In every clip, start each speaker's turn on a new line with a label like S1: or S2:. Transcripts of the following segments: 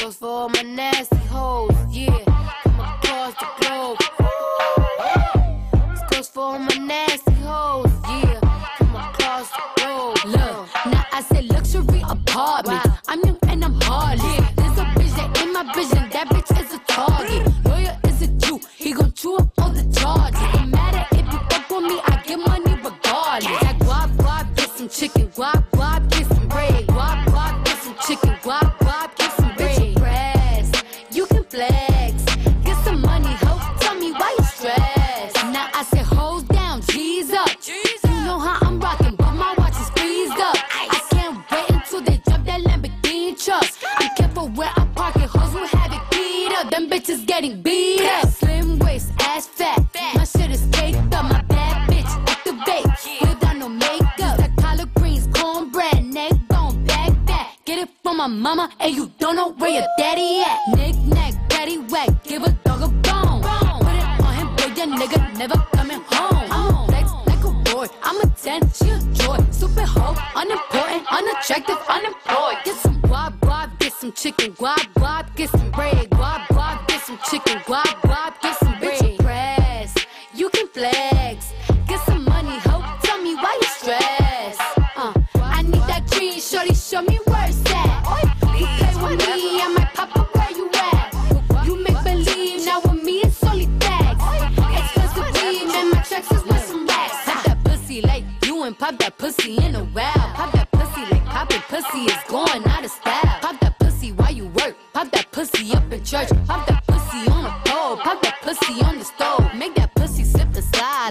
S1: goes for all my nasty hoes, yeah.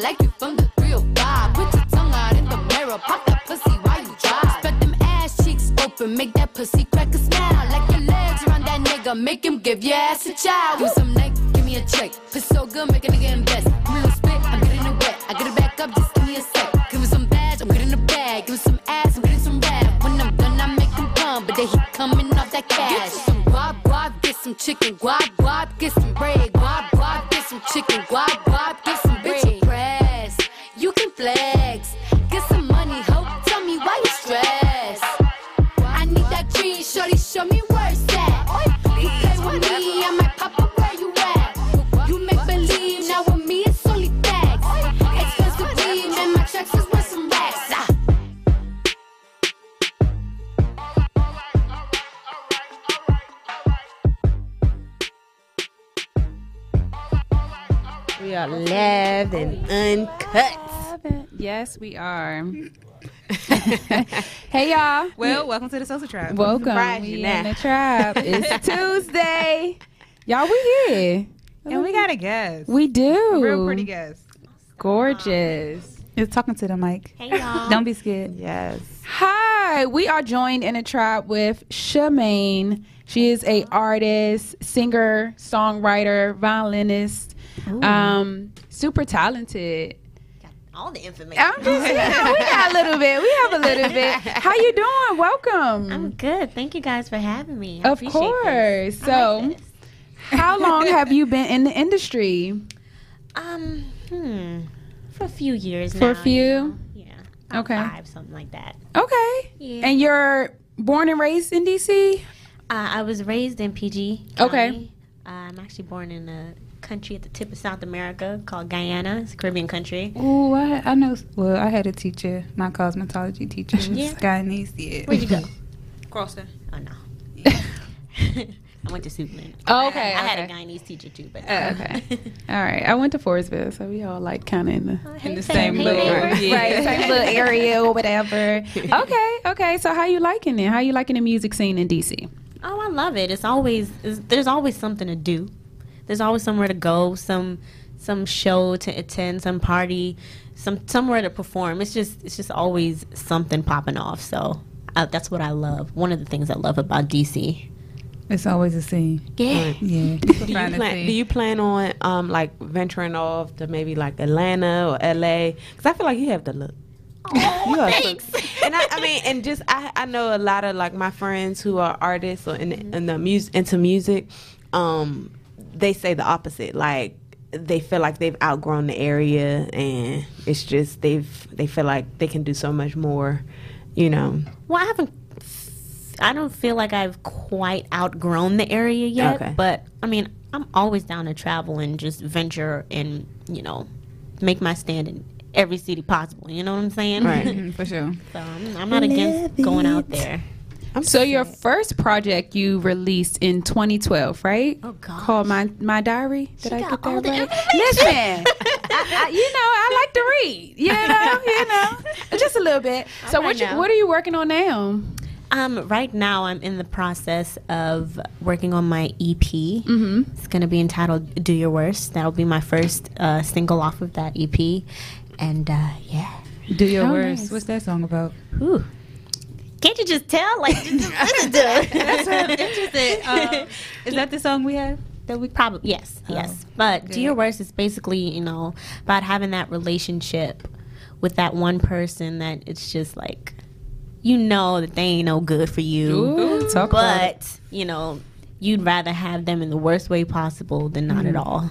S2: Like you from the 305. Put your tongue out in the mirror. Pop that pussy while you drive. Spread them ass cheeks open. Make that pussy crack a smile. Like your legs around that nigga. Make him give your ass a child. Give some neck, give me a check. Pussy so good, make a nigga invest. Give me spit, I'm getting it wet. I get it back up, just give me a sec. Give me some bags, I'm getting a bag. Give me some ass, I'm getting some rap. When I'm done, I make him come, but then he coming off that cash. Get some guap guap, get some chicken. Guap guap, get some bread.
S3: Live and uncut.
S4: Yes, we are. hey y'all.
S5: Well, welcome to the Social Trap.
S4: Welcome.
S3: surprise
S4: We
S3: you
S4: in the trap. It's Tuesday. Y'all, we here.
S5: And we got a guest.
S4: We do.
S5: a real pretty guest.
S4: Gorgeous.
S5: You're talking to the mic.
S3: Hey y'all.
S5: Don't be scared.
S3: Yes.
S4: Hi, we are joined in a trap with Shemaine. She is a artist, singer, songwriter, violinist, um, super talented.
S3: All the information.
S4: I'm just yeah, we got a little bit. We have a little bit. How you doing? Welcome.
S3: I'm good. Thank you guys for having me. I
S4: Of course.
S3: this.
S4: So,
S3: like this.
S4: how long have you been in the industry?
S3: um, hmm, for a few years
S4: For a few?
S3: you know. Yeah. about
S4: Okay.
S3: Five, something like that.
S4: Okay.
S3: Yeah.
S4: And you're born and raised in DC?
S3: Uh, I was raised in PG.
S4: Okay.
S3: Uh, I'm actually born in a country at the tip of South America called Guyana. It's a Caribbean country.
S5: Oh, I, I know. Well, I had a teacher, my cosmetology teacher.
S3: Yeah.
S5: Guyanese, yeah.
S3: Where'd you go?
S5: Crossland.
S3: Oh no. I went to Suitland.
S4: Oh, okay,
S3: I, had a. Guyanese teacher too, but
S4: Oh, okay. All right. I went to Forestville, so we all like kind of oh, in the
S3: hey,
S4: in the
S3: fam,
S4: same little
S3: neighbor.
S4: right, same little area or whatever. Okay, okay. So how you liking it? How you liking the music scene in DC?
S3: Oh, I love it. It's always it's, there's always something to do. There's always somewhere to go, some some show to attend, some party, some somewhere to perform. It's just it's just always something popping off. So uh, that's what I love. One of the things I love about DC.
S5: It's always a scene.
S3: Yeah.
S5: Yeah.
S6: Do you, plan, do you plan on um like venturing off to maybe like Atlanta or LA? Because I feel like you have the look.
S3: Oh,
S6: You are so-
S3: thanks.
S6: and I, I mean, and just I, I know a lot of like my friends who are artists or in, in the music into music. Um, they say the opposite. Like they feel like they've outgrown the area, and it's just they've they feel like they can do so much more. You know,
S3: Well, I haven't I don't feel like I've quite outgrown the area yet.
S6: Okay.
S3: But I mean, I'm always down to travel and just venture and you know make my stand in every city possible. You know what I'm saying?
S6: Right.
S5: For sure.
S3: so I'm, I'm not against going out there.
S6: I'm
S4: So your first project you released in 2012, right?
S3: Oh, gosh.
S4: Called my my diary. Did I
S3: got
S4: get
S3: all
S4: that
S3: the
S4: right? Listen, I, I, you know I like to read. You know, you know, just a little bit. So
S3: All
S4: what you, what are you working on now?
S3: Um, right now, I'm in the process of working on my EP. Mm-hmm. It's going to be entitled "Do Your Worst." That'll be my first uh, single off of that EP, and uh, yeah.
S5: Do your
S4: Oh,
S5: worst.
S4: nice.
S5: What's that song about?
S3: Ooh. Can't you just tell? Like, just listen to it.
S5: That's what I'm interested. Um, is that the song we have?
S3: That we probably yes,
S5: Oh,
S3: yes. But do your worst is basically you know about having that relationship with that one person that it's just like you know that they ain't no good for you,
S5: Ooh, talk about it.
S3: but you know you'd rather have them in the worst way possible than not at all.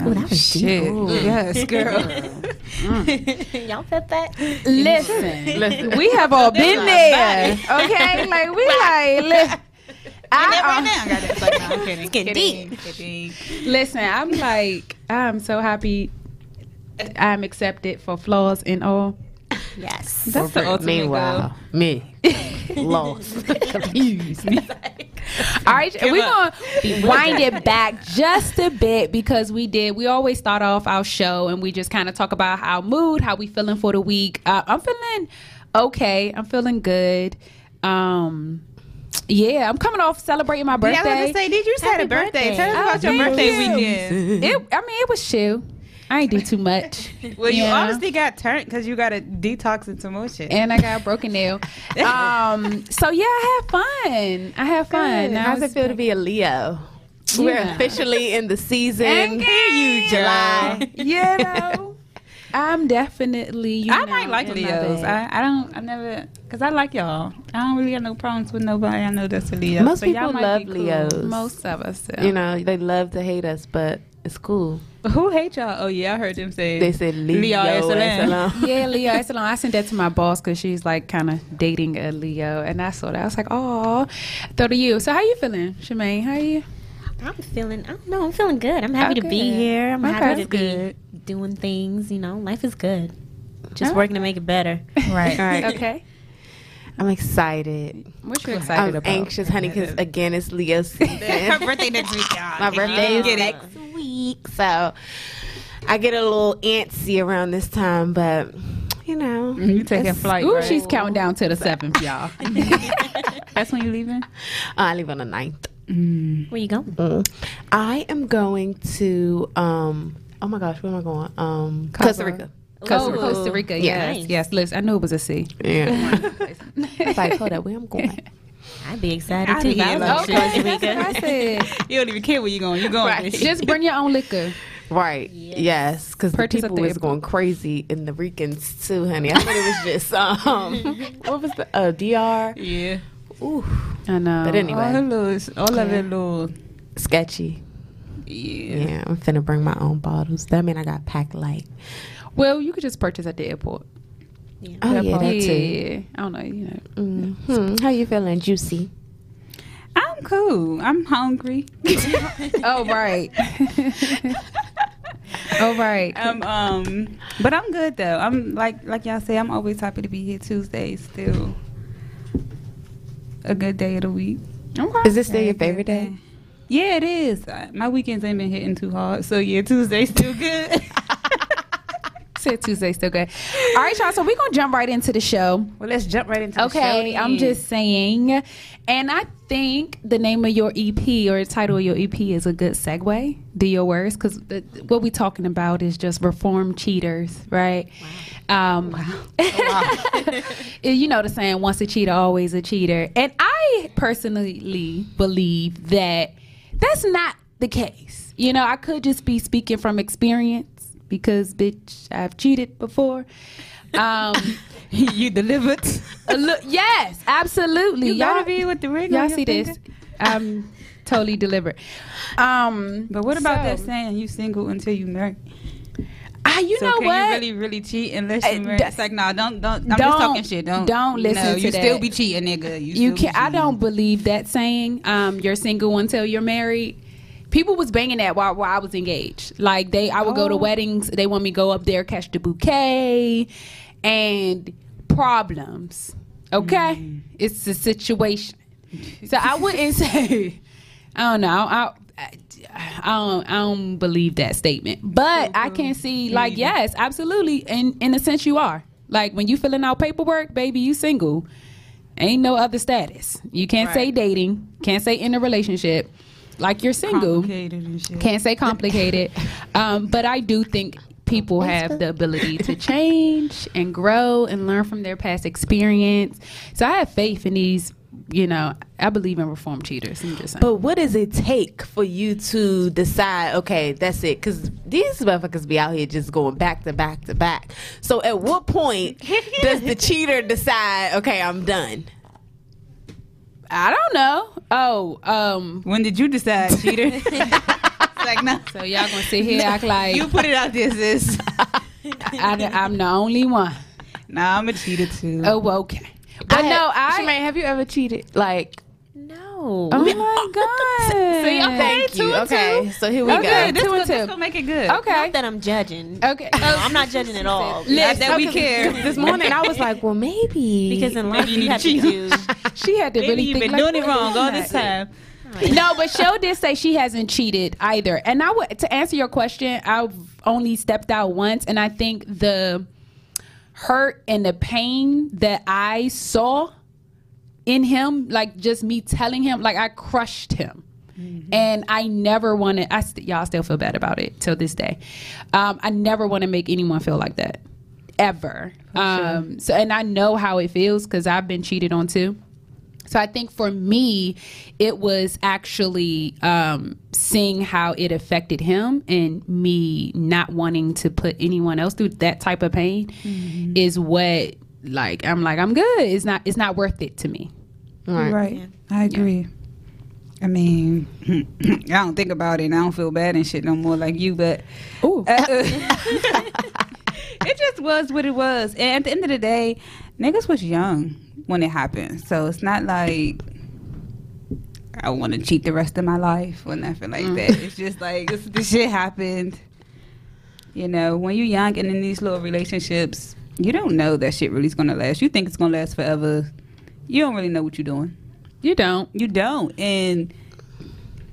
S3: Ooh, that was deep.
S5: shit.
S3: Ooh.
S5: Yes, girl.
S3: Y'all felt that?
S4: Listen, listen, we have all been there. Okay, like we like. Li- I,
S5: right
S4: um,
S5: now, i got it it's like i'm kidding.
S3: getting
S5: kidding, kidding.
S4: Listen, I'm like, I'm so happy. I'm accepted for flaws and all.
S3: Yes.
S5: That's the ultimate
S6: Meanwhile, me lost, confused.
S4: All right, we're gonna wind it back just a bit because we did. We always start off our show and we just kind of talk about our mood, how we feeling for the week. Uh, I'm feeling okay. I'm feeling good. Um, yeah, I'm coming off celebrating my
S5: Yeah,
S4: birthday.
S5: I was gonna say, did you just had a birthday?
S3: birthday.
S5: Tell us
S4: Oh,
S5: about your birthday
S4: you.
S5: weekend.
S4: it, I mean, it was chill. I ain't do too much.
S5: Well, you
S4: Yeah.
S5: obviously got turned because you got a detox into more shit.
S4: and I got a broken nail. Um, so yeah, I had fun. I had fun. I
S6: How's
S4: was-
S6: it feel to be a Leo? We're officially in the season.
S4: And
S6: you, July.
S4: you know, I'm definitely. You
S5: I
S4: know,
S5: might like Leos. I, I don't. I never because I like y'all. I don't really have no problems with nobody. I know that's a Leo.
S6: Most
S5: so y'all
S6: people
S5: might
S6: love
S5: be cool.
S6: Leos.
S4: Most of us. do.
S6: You know, they love to hate us, but it's cool.
S5: Who hate y'all? Oh yeah, I heard them say.
S6: They said Leo,
S5: Leo
S6: Leo
S5: SLM.
S4: yeah, Leo. I I sent that to my boss because she's like kind of dating a Leo, and I saw that. I was like, oh, throw to you. So how you feeling, Shemaine? How are you?
S3: I'm feeling. I don't know. I'm feeling good. I'm happy to be here. I'm
S4: Okay.
S3: happy to
S5: That's
S3: be doing things. You know, life is good. Just
S4: All
S3: working to make it better.
S5: right.
S6: Right.
S4: Okay.
S6: I'm excited.
S4: What you excited
S6: I'm
S4: about?
S6: anxious, honey, because again, it's Leo
S5: Her birthday next week, y'all.
S6: My
S5: If you
S6: birthday
S5: didn't
S6: is
S5: get it.
S6: next week, so I get a little antsy around this time, but you know,
S5: You taking flight?
S4: Ooh,
S5: right?
S4: she's counting down to the seventh, y'all.
S5: That's when you leaving.
S6: I leave on the 9th.
S3: Where you going?
S6: Mm. I am going to um oh my gosh, where am I going? Um Costa Rica.
S4: Costa,
S3: Ooh.
S4: Costa Rica, yes,
S3: Nice.
S4: yes. Listen, I knew it was a C.
S6: Yeah. I was like, hold up, where I'm going.
S3: I'd be excited
S5: I'd
S3: too.
S5: be
S3: if I was
S5: like,
S3: Costa
S4: that's what I
S3: Rica.
S4: said.
S5: You don't even care where you're going. You're going?
S6: Right.
S4: Just bring your own liquor.
S6: Right. Yes, because the people
S4: the
S6: was
S4: airport.
S6: going crazy in the Ricans too, honey. I thought it was just um what was the uh DR?
S5: Yeah.
S6: Ooh,
S4: I know.
S6: But anyway.
S5: All, her little, all of it little.
S6: sketchy.
S5: Yeah.
S6: Yeah, I'm finna bring my own bottles. That mean I got packed light.
S4: Well, you could just purchase at the airport.
S6: Oh yeah,
S4: part.
S6: that too.
S4: Yeah. I don't know. You know.
S6: hmm How you feeling, Juicy?
S5: I'm cool. I'm hungry.
S4: oh right. oh right.
S5: um, um, but I'm good though. I'm like like y'all say. I'm always happy to be here Tuesday. Still a good day of the week.
S4: Okay.
S6: Is this still your favorite day?
S5: Yeah, it is. Uh, My weekends ain't been hitting too hard, so yeah, Tuesday's still good.
S4: Said Tuesday still good. All right, y'all. So we're gonna jump right into the show.
S5: well, let's jump right into the show.
S4: Okay, I'm just saying, and I think the name of your EP or the title of your EP is a good segue. Do your words, because what we talking about is just reform cheaters, right? Wow. Um, you know the saying, once a cheater, always a cheater. And I personally believe that that's not the case. You know, I could just be speaking from experience because, bitch, I've cheated before. Um,
S5: you delivered.
S4: a look, yes, absolutely.
S5: You
S4: y'all,
S5: gotta be with the ring.
S4: y'all see this? I'm totally deliberate. Um,
S5: But what about that saying? You single until you marry.
S4: I Ah, you
S5: so
S4: know
S5: can
S4: what?
S5: you really, really cheat unless
S4: Uh,
S5: you married?
S4: that's-
S5: It's like, no, don't, don't. I'm
S4: Don't-
S5: just talking shit. Don't,
S4: don't listen
S5: no,
S4: to
S5: you
S4: that.
S5: still be cheating, nigga. You,
S4: you can I don't believe that saying. Um, you're single until you're married. People was banging that while, while I was engaged. Like they, I would go to
S5: Oh.
S4: weddings. They want me to go up there catch the bouquet, and problems. Okay,
S5: Mm.
S4: it's a situation. So I wouldn't say. I don't know. I, I, I don't. I don't believe that statement. But I can see, like, yes, absolutely. In in a sense, you are. Like when you filling out paperwork, baby, you single. Ain't no other status. You can't say dating. Can't say in a relationship. Like you're single.
S5: And shit.
S4: Can't say complicated. um, but I do think people have the ability to change and grow and learn from their past experience. So I have faith in these. You know, I believe in reform cheaters. I'm just saying.
S6: But what does it take for you to decide? Okay, that's it. Because these motherfuckers be out here just going back to back to back. So at what point does the cheater decide? Okay, I'm done.
S4: I don't know. Oh, um,
S5: When did you decide, cheater? like, no.
S4: so y'all gonna sit here act like
S5: You put it out there, sis.
S4: I, am the only one.
S5: nah, I'm a cheater too.
S4: Oh, okay. But no, I.
S6: Shemaine, have you ever cheated? Like,
S3: No.
S4: Oh my god.
S6: see, okay,
S4: Thank you.
S6: Okay, so here we
S4: Okay,
S6: go.
S5: this
S4: two and
S5: gonna, this
S4: two.
S5: gonna make it good.
S4: Okay.
S3: Not that I'm judging.
S4: Okay.
S3: No, I'm not judging at all.
S5: Not that we care.
S6: This morning I was like, well, maybe
S3: Because in life
S5: you
S3: you,
S5: need
S3: have
S5: to
S3: to do.
S4: She had to
S5: Maybe
S4: really
S5: you've
S4: think
S5: been
S4: like,
S5: doing it wrong all this time.
S4: no, but Show did say she hasn't cheated either. And I would to answer your question, I've only stepped out once, and I think the hurt and the pain that I saw in him, like just me telling him, like I crushed him. And I never wanted. I st- y'all still feel bad about it till this day. Um, I never want to make anyone feel like that, ever. Um, so, and I know how it feels because I've been cheated on too. So I think for me, it was actually um, seeing how it affected him and me not wanting to put anyone else through that type of pain is what like I'm like I'm good. It's not it's not worth it to me.
S5: Right. I agree. I mean, I don't think about it and I don't feel bad and shit no more like you, but
S4: Ooh.
S5: uh, it just was what it was. And at the end of the day, niggas was young when it happens. So it's not like I want to cheat the rest of my life or nothing like that. Mm. It's just like this, this shit happened. You know, when you're young and in these little relationships, you don't know that shit really is gonna last. You think it's gonna last forever. You don't really know what you're doing.
S4: You don't.
S5: You don't. And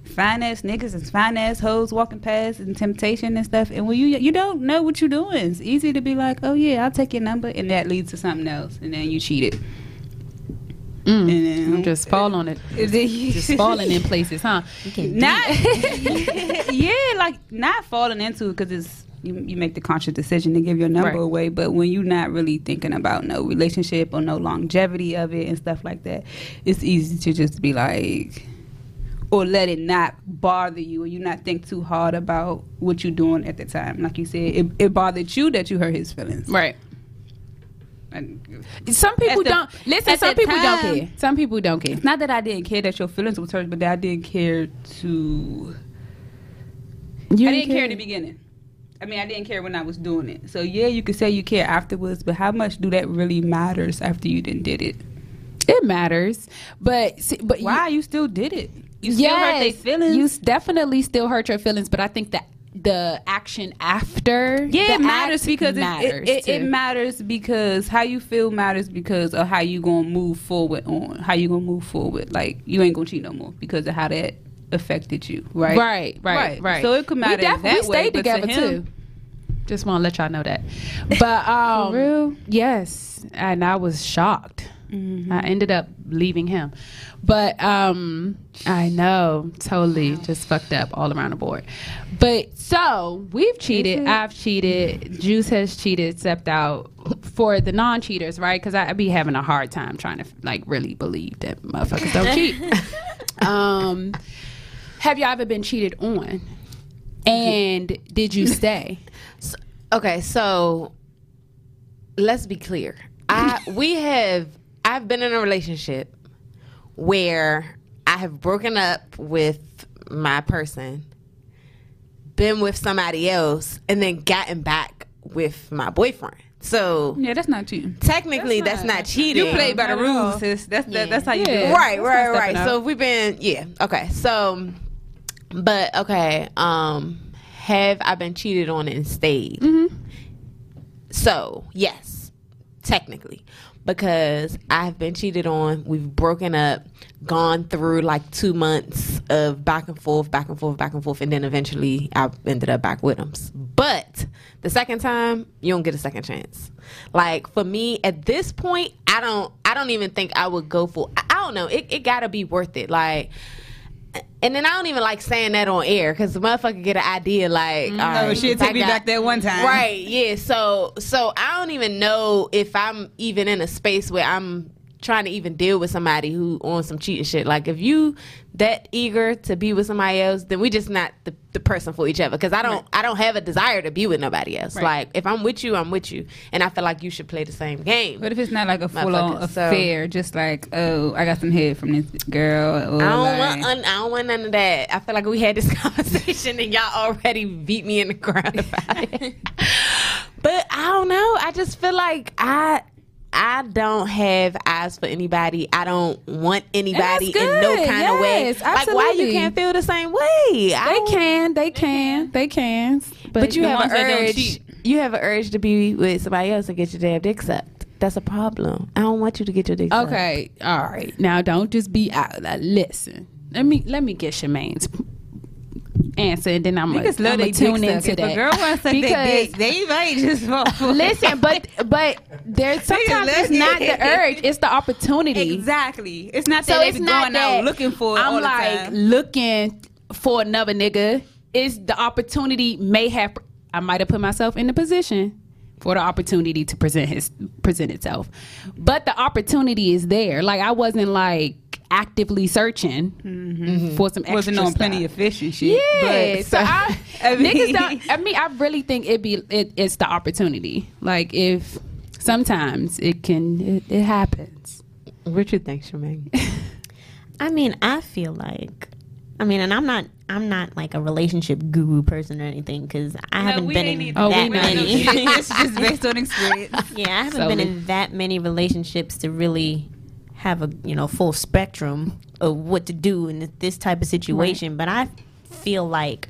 S5: fine ass niggas and fine ass hoes walking past and temptation and stuff. And when you you don't know what you're doing, it's easy to be like, oh yeah, I'll take your number, and that leads to something else, and then you cheated.
S4: Mm.
S5: And then-
S4: Just fall on it.
S5: And then
S4: Just falling in places, huh?
S5: not yeah, like not falling into it because it's you, you make the conscious decision to give your number
S4: Right.
S5: away. But when you're not really thinking about no relationship or no longevity of it and stuff like that, it's easy to just be like, or let it not bother you, or you not think too hard about what you're doing at the time. Like you said, it, it bothered you that you hurt his feelings.
S4: Right.
S5: And
S4: Some people
S5: the-
S4: don't listen. Some
S5: the
S4: people don't care. Some people don't care.
S5: It's not that I didn't care that your feelings were hurt, but that I didn't care to.
S4: You
S5: I didn't care in the beginning. I mean, I didn't care when I was doing it. So yeah, you could say you care afterwards, but how much do that really matters after you didn't did it?
S4: It matters, but see, but you-
S5: Why you still did it? You still hurt their feelings.
S4: You definitely still hurt your feelings, but I think that the action after
S5: yeah, it matters because it-
S4: matters
S5: it, it, it
S4: too.
S5: matters because how you feel matters because of how you gonna move forward on how you gonna move forward. Like you ain't gonna cheat no more because of how that affected you, right?
S4: right, right, right,
S5: So it could matter
S4: We, def-
S5: that
S4: we
S5: way,
S4: stayed
S5: to
S4: together
S5: him-
S4: too. Just want to let y'all know that. But um,
S5: real?
S4: yes, and I was shocked.
S5: Mm-hmm.
S4: I ended up leaving him, but um, I know totally just fucked up all around the board. But so we've cheated. I've cheated. Juice has cheated. Stepped out for the non-cheaters, right? Because I'd be having a hard time trying to like really believe that motherfuckers don't cheat. um, have y'all ever been cheated on? And did you stay?
S6: Okay, so let's be clear. I we have I've been in a relationship where I have broken up with my person, been with somebody else, and then gotten back with my boyfriend. So
S5: Yeah, that's not cheating.
S6: technically,
S4: That's
S6: that's
S4: not-
S6: not, cheating.
S5: You play by the
S4: Not at all.
S5: rules, sis. That's
S3: Yeah.
S5: that, that's how you do it.
S6: right,
S4: That's
S6: right, right.
S4: stepping
S6: So if we've been, yeah, okay. So, but okay, um, have I been cheated on and stayed?
S4: Mm-hmm.
S6: So yes, technically, because I've been cheated on. We've broken up, gone through like two months of back and forth, back and forth, back and forth, and then eventually I ended up back with him. But the second time, you don't get a second chance. Like for me, at this point, I don't, I don't even think I would go for. I, I don't know. It, it got to be worth it. Like. And then I don't even like saying that on air because the motherfucker get an idea like, mm-hmm.
S5: Oh,
S6: right,
S5: she'll
S6: if I
S5: take me
S6: got-
S5: back that one time.
S6: Right, yeah. So so I don't even know if I'm even in a space where I'm trying to even deal with somebody who on some cheating shit. Like if you that eager to be with somebody else, then we just not the, the person for each other. Because I don't I don't have a desire to be with nobody else.
S4: Right.
S6: Like if I'm with you, I'm with you, and I feel like you should play the same game.
S5: But if it's not like a full on
S6: Motherfucker, so-
S5: affair, just like oh, I got some head from this girl. Or
S6: I don't
S5: like,
S6: want un- I don't want none of that. I feel like we had this conversation and y'all already beat me in the ground about it. but I don't know. I just feel like I I don't have eyes for anybody. I don't want anybody in no
S4: good.
S6: kind of way.
S4: Yes,
S6: Like why you can't feel the same way? I
S4: They
S6: don't-
S4: can, they can, they can. But,
S6: But you have an urge. You have an urge to be with somebody else and get your damn dick sucked. That's a problem. I don't want you to get your dick sucked.
S4: Okay, all right. Now don't just be out. Like, listen, let me let me get Charmaine's answer, and then I'm gonna
S5: they
S4: tune into.
S5: If
S4: that.
S5: a girl wants to
S4: Because-
S5: dick, they might just fall for it.
S4: Listen, but but there's sometimes it's not the urge; it's the opportunity.
S5: Exactly. It's not that
S4: So it's not
S5: going
S4: that
S5: out looking for
S4: I'm like looking for another nigga. It's the opportunity may have. I might have put myself in the position for the opportunity to present his present itself, but the opportunity is there. Like I wasn't like actively searching mm-hmm. for some extra
S5: Wasn't on
S4: stuff.
S5: plenty of fish and shit.
S4: Yeah,
S5: but-
S4: so I,
S5: I mean-
S4: niggas don't. I mean, I really think it be it, it's the opportunity. Like if sometimes it can it, it happens.
S6: What you think, Shemaine?
S3: I mean, I feel like, I mean, and I'm not, I'm not like a relationship guru person or anything because I haven't been in
S4: Oh,
S3: that
S4: know.
S3: many.
S5: it's just based on experience.
S3: yeah, I haven't
S4: Solely.
S3: been in that many relationships to really have a you know full spectrum of what to do in this type of situation. But I feel like,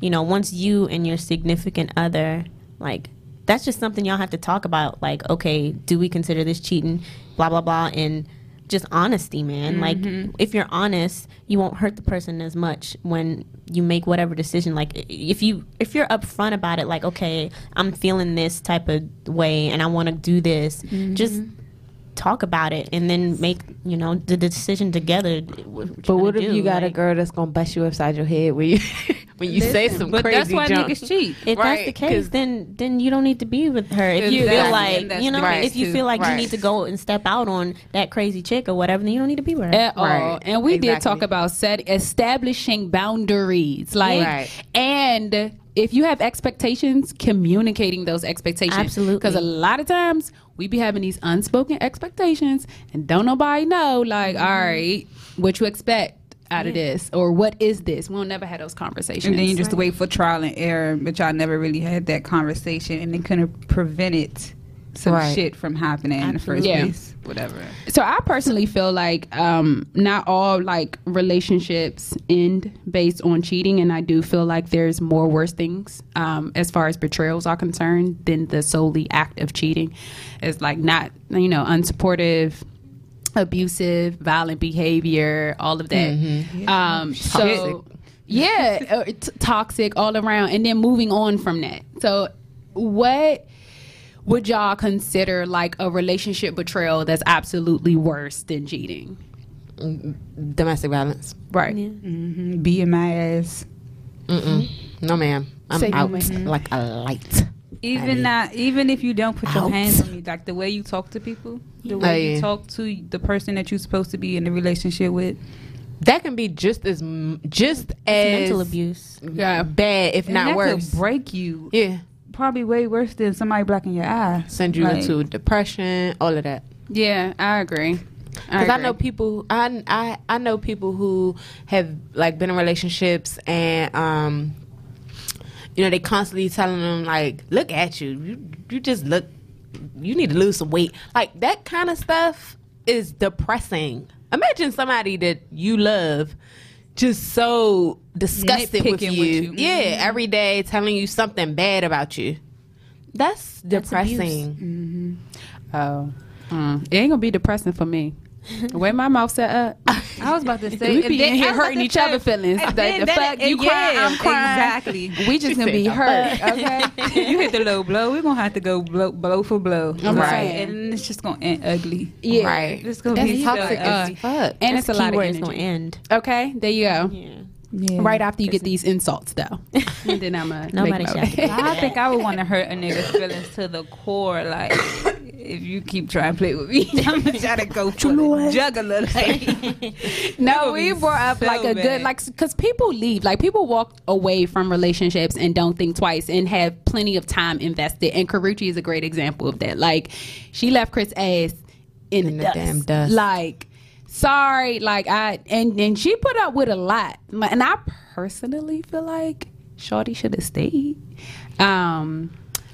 S3: you know, once you and your significant other like. That's just something y'all have to talk about. Like, okay, do we consider this cheating? Blah blah blah, and just honesty, man. Like, mm-hmm. if you're honest, you won't hurt the person as much when you make whatever decision. Like, if you if you're upfront about it, like, okay, I'm feeling this type of way, and I want to do this. Just mm-hmm. Talk about it, and then make you know the decision together.
S6: But what if you got a girl that's gonna bust you upside your head when you when you say some
S5: but
S6: crazy
S5: that's why
S6: junk?
S5: niggas cheat.
S3: If that's the case, then then you don't need to be with her. If you
S5: Exactly,
S3: feel like you know,
S5: the
S6: case
S3: if you feel like you need to go and step out on that crazy chick or whatever, then you don't need to be with her.
S4: at all. And we did talk about set establishing boundaries, like
S6: Right.
S4: and if you have expectations, communicating those expectations.
S3: Absolutely.
S4: Because a lot of times we be having these unspoken expectations, and don't nobody know. Like,
S6: Mm-hmm.
S4: all right, what you expect out of this, or what is this? We'll never have those conversations.
S5: And then you just wait for trial and error, but y'all never really had that conversation, and it couldn't prevent some
S6: Right.
S5: shit from happening in the first
S4: Yeah.
S5: place. Whatever.
S4: So I personally feel like um, not all like relationships end based on cheating, and I do feel like there's more worse things um, as far as betrayals are concerned than the solely act of cheating. It's like not you know unsupportive, abusive, violent behavior, all of that. Um, so yeah, uh, t- toxic all around, and then moving on from that. So what? Would y'all consider like a relationship betrayal that's absolutely worse than cheating?
S6: Domestic violence.
S4: Right.
S5: Mm-hmm. Being my ass.
S6: Mm-mm. No, ma'am. I'm
S4: Say no,
S6: out
S4: ma'am.
S6: like a light.
S5: Even not, even if you don't put your hands on me, like the way you talk to people, the way
S6: Oh,
S5: you talk to the person that you're supposed to be in the relationship with,
S6: That can be just as m- just as
S3: mental abuse.
S4: Yeah.
S6: bad, if
S5: and
S6: not
S5: that
S6: worse.
S5: could break you.
S6: yeah,
S5: Probably way worse than somebody blacking your eye.
S6: send you
S5: Like,
S6: into depression, all of that.
S4: Yeah, I agree.
S6: Because I, know people, I, I I know people who have like been in relationships and um, you know, they constantly telling them like, "Look at you, you you just look, you need to lose some weight." Like that kind of stuff is depressing. Imagine somebody that you love just so disgusted with you,
S5: with you.
S6: yeah, every day telling you something bad about you. That's depressing.
S4: Oh, mm. it ain't gonna be depressing for me. The way my mouth set up,
S5: I was about to say,
S4: we
S5: and
S4: be
S5: then-
S4: in here
S5: I
S4: hurting each
S5: say-
S4: other feelings.
S5: and
S4: The,
S5: then
S4: fuck you
S5: yeah,
S4: crying, I'm crying.
S5: Exactly.
S4: We just gonna be hurt, okay?
S5: you hit the low blow. We're gonna have to go blow, blow for blow,
S4: I'm
S5: right?
S4: saying.
S5: And it's just gonna end ugly.
S4: Yeah,
S6: Right.
S5: It's gonna
S4: That's
S5: be
S4: toxic as
S5: ugly.
S6: Fuck.
S4: and it's a lot of
S3: Keyword is
S4: energy.
S3: gonna end.
S4: Okay, there you go.
S3: Yeah.
S5: Yeah.
S4: Right after you get these insults, though, and then I'm a
S3: Nobody should have
S5: I think I would want to hurt a nigga's feelings to the core. Like, if you keep trying to play with me, I'm gonna try to go for the juggler. Like,
S4: No, we
S5: be
S4: brought up
S5: so
S4: like a good like because people leave like people walk away from relationships and don't think twice and have plenty of time invested. And Karrueche is a great example of that. Like she left Chris ass in,
S6: In
S4: the,
S6: the
S4: dust.
S6: damn dust.
S4: Like sorry, like I and and she put up with a lot. And I personally feel like Shorty should have stayed. Um.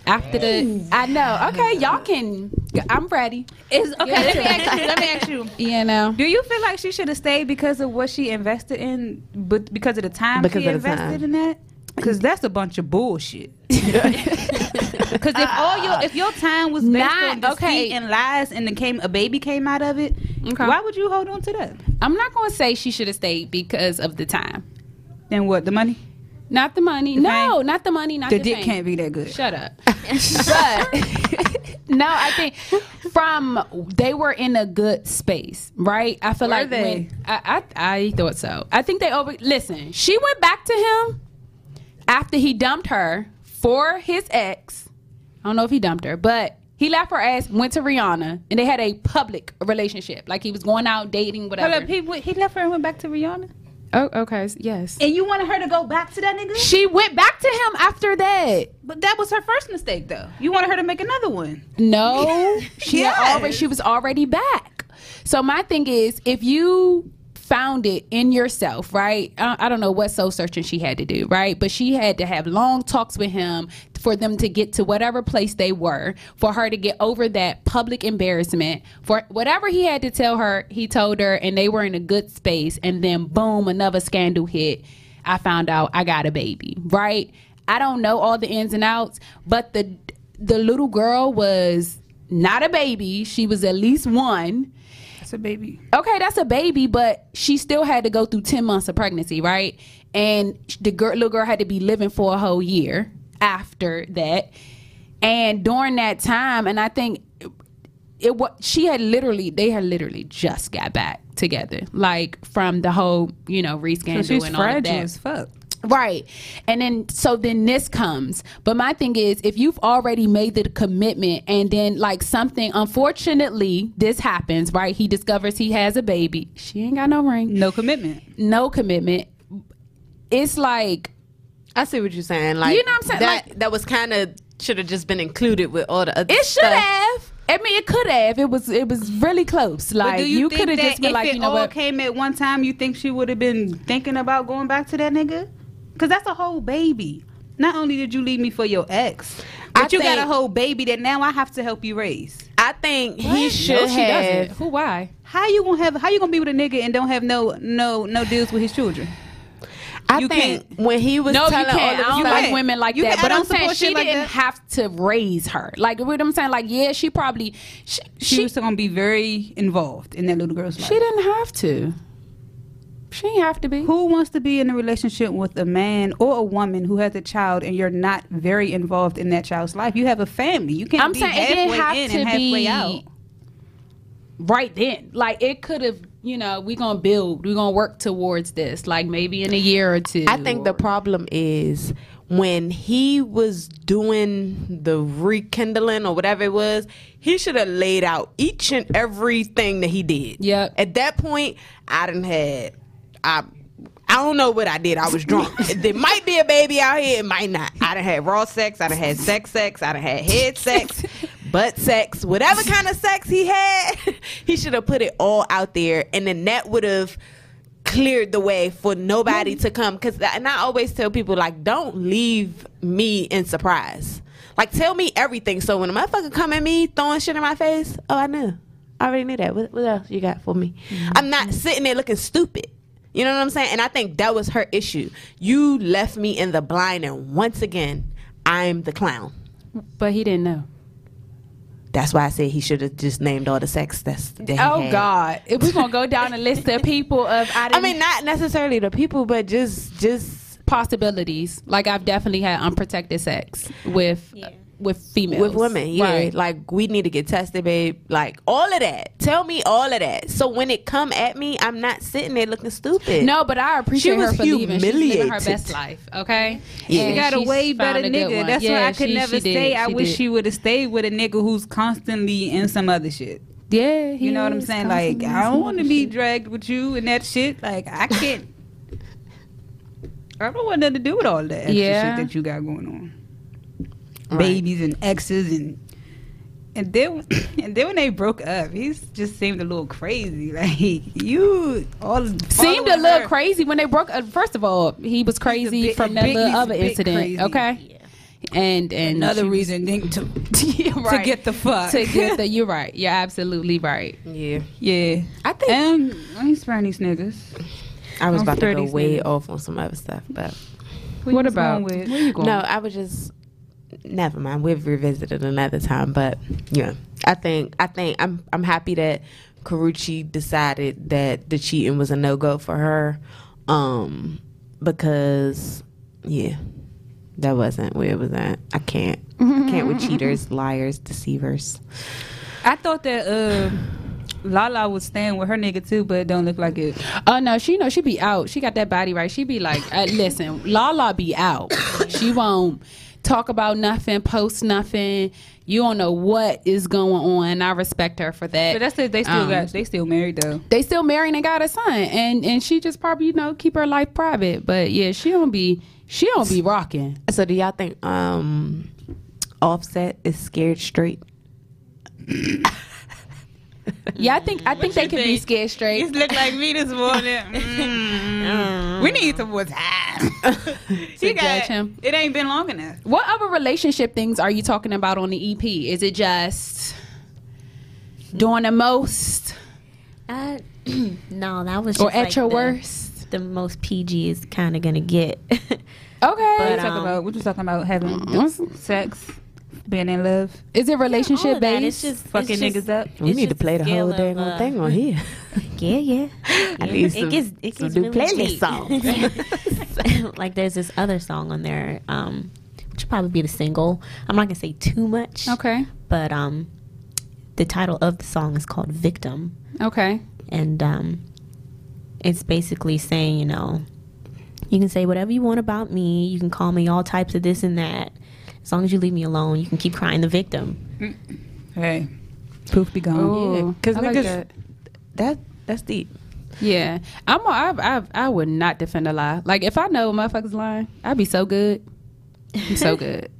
S4: After the, I know. Okay, y'all can. I'm ready.
S5: Is okay. Let me ask you. Let me ask you.
S4: You know.
S5: Do you feel like she should have stayed because of what she invested in, but because of the time
S6: Because
S5: she
S6: of the
S5: invested
S6: time.
S5: in that? Because that's a bunch of bullshit. Because if all your if your time was based
S4: Nah,
S5: on deceit
S4: okay.
S5: and lies, and then came a baby came out of it,
S4: Okay.
S5: why would you hold on to that?
S4: I'm not going to say she should have stayed because of the time.
S5: Then what? The money?
S4: Not the money.
S5: The
S4: no,
S5: fame?
S4: not the money. Not
S5: The
S4: the,
S5: dick
S4: fame.
S5: can't be that good.
S4: Shut up. but no, I think from they were in a good space, right? I feel
S5: Were
S4: like
S5: they?
S4: when I, I I thought so. I think they over. Listen, she went back to him after he dumped her for his ex. I don't know if he dumped her, but. He left her ass, went to Rihanna, and they had a public relationship. Like he was going out dating, whatever.
S5: Hold up, he, went- he left her and went back to Rihanna,
S4: oh, okay, yes.
S5: and you wanted her to go back to that nigga?
S4: She went back to him after that.
S5: But that was her first mistake, though. You wanted her to make another one.
S4: No, she had
S5: Yes.
S4: already she was already back. So my thing is, if you found it in yourself, right? I, don't know what soul searching she had to do, right? But she had to have long talks with him for them to get to whatever place they were, for her to get over that public embarrassment, for whatever he had to tell her, he told her, and they were in a good space. And then boom, another scandal hit. I found out I got a baby, right? I don't know all the ins and outs, but the the little girl was not a baby. She was at least one.
S5: A baby.
S4: Okay, that's a baby, but she still had to go through 10 months of pregnancy, right? And the girl, little girl had to be living for a whole year after that. And during that time, and I think it was she had literally they had literally just got back together like from the whole you know re
S5: So
S4: and all
S5: fragile
S4: that
S5: as fuck.
S4: Right. And then so then this comes. But my thing is if you've already made the commitment and then like something unfortunately this happens, right? He discovers he has a baby. She ain't got no ring.
S5: No commitment.
S4: No commitment. It's like
S6: I see what you're saying. Like
S4: You know what I'm saying?
S6: That
S4: Like-
S6: that was kind of should have just been included with all the other.
S4: it should have. I mean, it could have. It was. It was really close. Like you,
S5: you,
S4: could have just been
S5: if
S4: like,
S5: it
S4: you know
S5: all
S4: what?
S5: came at one time, you think she would have been thinking about going back to that nigga? Because that's a whole baby. Not only did you leave me for your ex, but
S6: I
S5: you got a whole baby that now I have to help you raise.
S6: I think he
S4: No,
S6: should
S4: she
S6: have.
S4: doesn't. Who? Why?
S5: How you gonna have? How you gonna be with a nigga and don't have no no no deals with his children?
S6: I
S5: You
S6: think
S5: can't.
S6: when he was
S4: No, you
S6: telling
S4: can't.
S6: all
S4: I don't
S6: the
S4: like
S5: can't.
S4: women like
S5: You
S4: that.
S5: can't-
S4: But
S5: I
S4: I'm saying she
S5: like
S4: didn't
S5: that.
S4: have to raise her. Like what I'm saying, like yeah, she probably she
S5: She,
S4: she,
S5: was gonna be very involved in that little girl's life.
S4: she didn't have to. She didn't have to be.
S5: Who wants to be in a relationship with a man or a woman who has a child and you're not very involved in that child's life? You have a family. You can't
S4: I'm
S5: be
S4: saying it
S5: halfway
S4: didn't have
S5: in
S4: to
S5: and halfway
S4: be
S5: out.
S4: right then. Like it could have, you know, we gonna build, we gonna work towards this. Like maybe in a year or two.
S6: I think the problem is when he was doing the rekindling or whatever it was, he should have laid out each and everything that he did.
S4: Yep.
S6: At that point, I didn't had I I don't know what I did. I was drunk. there might be a baby out here. It might not. I done had raw sex. I done had sex sex. I done had head sex, butt sex, whatever kind of sex he had. he should have put it all out there, and then that would have cleared the way for nobody to come. Cause and I always tell people like, don't leave me in surprise. Like tell me everything. So when a motherfucker come at me throwing shit in my face, oh I knew. I already knew that. What, what else you got for me? Mm-hmm. I'm not sitting there looking stupid. You know what I'm saying? And I think that was her issue. You left me in the blind, and once again, I'm the clown.
S4: But he didn't know.
S6: That's why I said he should have just named all the sex that's. That he
S4: Oh
S6: had.
S4: God! If we gonna go down a list of people of I,
S6: I
S4: didn't,
S6: mean, not necessarily the people, but just just
S4: possibilities. Like I've definitely had unprotected sex with
S3: Yeah.
S4: With females,
S6: with women. Yeah,
S4: Right.
S6: like we need to get tested, babe. Like all of that. Tell me all of that. So when it come at me, I'm not sitting there looking stupid.
S4: No, but I appreciate
S6: She
S4: her
S6: was
S4: for leaving. She's living her
S6: humiliated.
S4: best life. Okay,
S6: Yeah.
S4: And
S5: She got a
S4: she's
S5: way better
S4: found a good
S5: nigga.
S4: one.
S5: That's
S4: Yeah,
S5: why I could
S4: she-
S5: never
S4: she did.
S5: say. I
S4: She
S5: wish
S4: did.
S5: she would have stayed with a nigga who's constantly in some other shit.
S4: Yeah, he
S5: You know what I'm
S4: is
S5: saying? Like,
S4: constantly
S5: I don't
S4: some
S5: want to
S4: other
S5: be
S4: shit.
S5: dragged with you and that shit. Like, I can't. I don't want nothing to do with all that extra
S4: Yeah.
S5: shit that you got going on.
S6: Right.
S5: Babies and exes and. And then, and then when they broke up, he just seemed a little crazy. Like you, all
S4: Seemed a little
S5: her.
S4: crazy when they broke. Uh, first of all, he was crazy
S5: bit-
S4: from that
S5: big-
S4: little other incident.
S5: crazy.
S4: Okay, and and
S5: Another
S4: she was-
S5: reason to
S4: right.
S5: to get the fuck
S4: to get the. You're right. You're absolutely right.
S6: Yeah,
S5: yeah.
S6: I think
S5: And I ain't sparing these niggas.
S6: I was
S5: I'm
S6: about to go way
S5: niggas.
S6: off on some other stuff, but
S5: Who
S4: what about?
S5: going with?
S4: Where you going?
S6: no, I was just never mind. We've revisited another time, but yeah, I think I think I'm I'm happy that Karrueche decided that the cheating was a no go for her, um, because yeah, that wasn't where it was at. I can't, I can't with cheaters, liars, deceivers.
S5: I thought that uh, Lala was staying with her nigga too, but don't look like it.
S4: Oh no, she know she be out. She got that body right. She be like, uh, listen, Lala be out. She won't talk about nothing, post nothing. You don't know what is going on. I respect her for that.
S5: But that's it. They still
S4: Um,
S5: got. They still married though.
S4: they still married and got a son, and and she just probably you know keep her life private. But yeah, she don't be she don't be rocking.
S6: So do y'all think um, Offset is scared straight?
S4: Yeah, I think I think they could be scared straight.
S5: He's look like me this morning. Mm. we need some more time.
S4: To judge him.
S5: It ain't been long enough.
S4: What other relationship things are you talking about on the EP? Is it just doing the most
S3: Uh, no, that was
S4: or at
S3: like
S4: your
S3: the,
S4: worst?
S3: The most PG is kind of gonna get.
S4: Okay.
S5: What you
S3: But,
S5: talking
S3: um,
S5: about? What you talking about? Having
S4: Mm-hmm.
S5: sex, being in love.
S4: Is it relationship
S3: of that,
S4: based?
S3: It's just
S5: Fucking
S3: it's just-
S5: niggas up.
S6: We need to play the whole
S3: of,
S6: dang
S3: uh,
S6: thing on here.
S3: Yeah, yeah.
S6: I
S3: Yeah.
S6: need some,
S3: it gets it
S6: some
S3: gets
S6: new
S3: really
S6: playlist songs.
S3: like there's this other song on there, um, which will probably be the single. I'm not gonna say too much,
S4: Okay.
S3: but um, the title of the song is called "Victim,"
S4: Okay.
S3: and um, it's basically saying, you know, you can say whatever you want about me. You can call me all types of this and that. As long as you leave me alone, you can keep crying the victim.
S5: Hey, proof be gone.
S4: Ooh,
S6: Yeah, 'cause
S4: I like
S6: niggas-
S4: that.
S6: That that's deep.
S4: Yeah, I'm. A, I, I I would not defend a lie. Like if I know a motherfucker's lying, I'd be so good. I'm so good.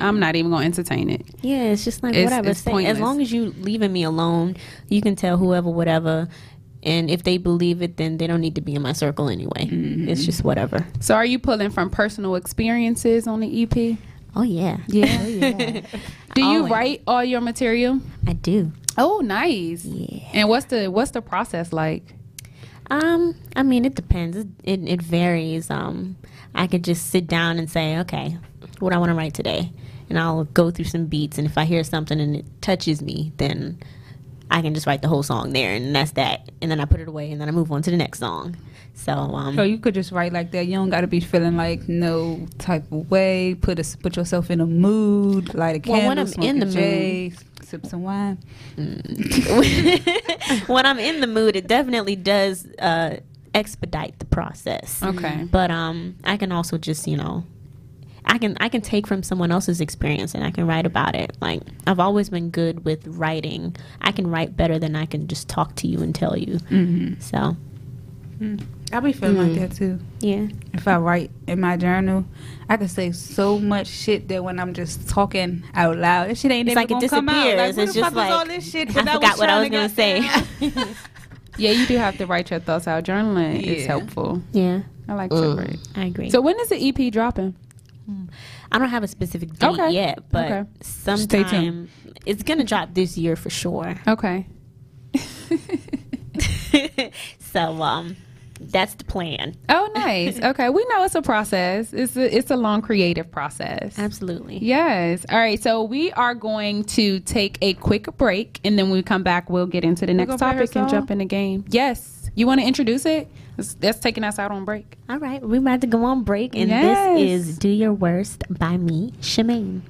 S4: I'm not even gonna entertain it.
S3: Yeah, it's just like
S4: It's-
S3: whatever.
S4: it's
S3: Say- as long as you leaving me alone, you can tell whoever, whatever. And if they believe it, then they don't need to be in my circle anyway.
S4: Mm-hmm.
S3: It's just whatever.
S4: So are you pulling from personal experiences on the EP?
S3: Oh yeah,
S4: Yeah.
S3: Oh, yeah.
S4: Do you
S3: Always.
S4: write all your material?
S3: I do.
S4: Oh, nice.
S3: Yeah.
S4: And what's the what's the process like?
S3: Um, I mean, it depends. It, it, it varies. Um, I could just sit down and say, okay, what I want to write today, and I'll go through some beats. And if I hear something and it touches me, then I can just write the whole song there, and that's that. And then I put it away, and then I move on to the next song. So, um,
S5: So you could just write like that. You don't got to be feeling like no type of way. Put a, put yourself in a mood. Light a
S3: Well, when I'm
S5: smoke
S3: in the
S5: J, sip some wine.
S3: when I'm in the mood, it definitely does uh, expedite the process.
S4: Okay.
S3: But um, I can also just you know, I can I can take from someone else's experience and I can write about it. Like I've always been good with writing. I can write better than I can just talk to you and tell you.
S5: Mm-hmm.
S3: So
S5: I be feeling
S3: Mm.
S5: like that too.
S3: yeah,
S5: If I write in my journal, I can say so much shit that when I'm just talking out loud, that shit ain't
S3: It's
S5: never
S3: like it
S5: gonna come out. Like,
S3: disappears. It's
S5: the
S3: just
S5: fuck was all
S3: like,
S5: this shit?
S3: I
S5: 'Cause
S3: forgot what I was
S5: trying
S3: gonna say.
S4: Yeah, you do have to write your thoughts out. Journaling is helpful.
S7: Yeah,
S4: I like
S6: Mm.
S4: to write.
S7: I agree.
S4: So when is the EP dropping?
S7: I don't have a specific date
S4: Okay.
S7: yet, but
S4: Okay.
S5: Stay tuned.
S7: sometime it's gonna drop this year for sure.
S4: Okay.
S7: so um, that's the plan.
S4: Oh, nice. Okay, we know it's a process. It's a, it's a long creative process.
S7: Absolutely.
S4: Yes. All right. So we are going to take a quick break, and then when we come back, we'll get into the next
S5: gonna
S4: topic and
S5: song?
S4: jump in the game. Yes. You want to introduce it? That's, that's taking us out on break.
S7: All right, we're about to go on break, and
S4: Yes.
S7: this is "Do Your Worst" by me, Shemaine.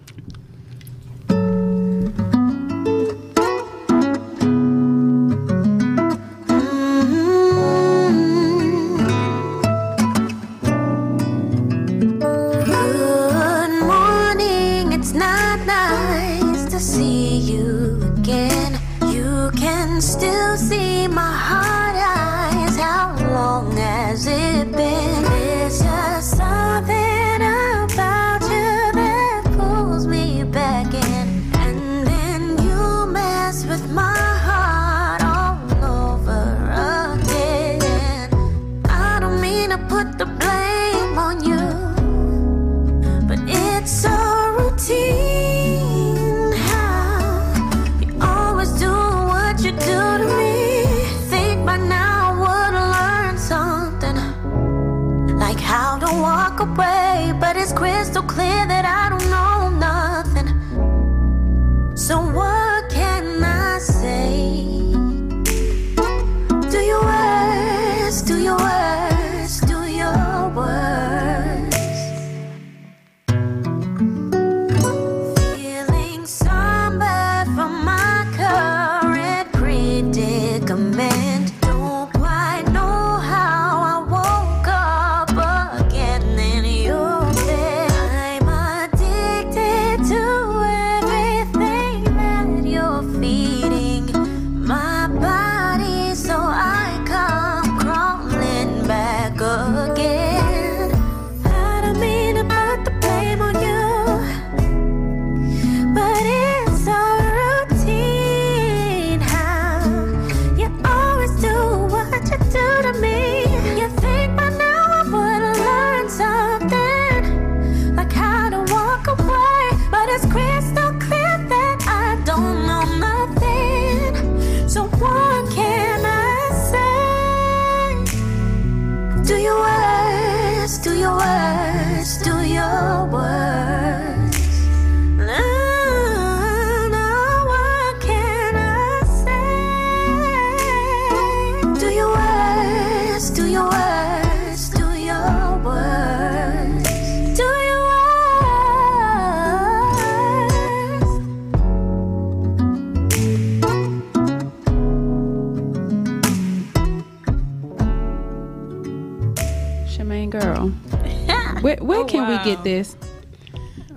S4: Where, where oh, can we get this?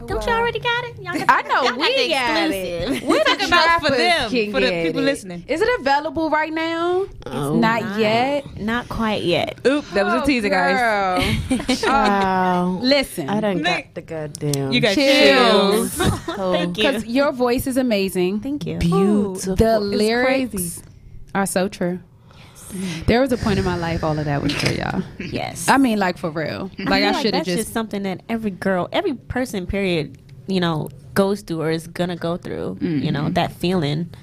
S7: Don't you already got it? Y'all got
S4: I know
S7: y'all
S4: we
S7: the
S4: got
S7: exclusive.
S4: We're the
S5: about for
S4: trappers
S5: them, for the people
S4: it.
S5: listening.
S4: Is it available right now?
S7: Oh,
S4: not yet.
S7: Not quite yet.
S5: Oop, that was a oh, teaser, guys.
S4: guys.
S6: Uh, wow.
S4: Listen,
S6: I
S5: don't
S6: got the goddamn.
S5: You got
S4: Chills.
S5: chills.
S7: Thank you.
S4: because your voice is amazing.
S7: Thank you.
S6: beautiful.
S4: The
S5: It's
S4: lyrics
S5: crazy.
S4: are so true. Mm. There was a point in my life all of that was true, y'all.
S7: Yes.
S4: I mean, like for real. Like I,
S7: feel
S4: should have
S7: that's just,
S4: just.
S7: something that every girl, every person, period, you know, goes through or is gonna go through. You know, mm-hmm. that feeling.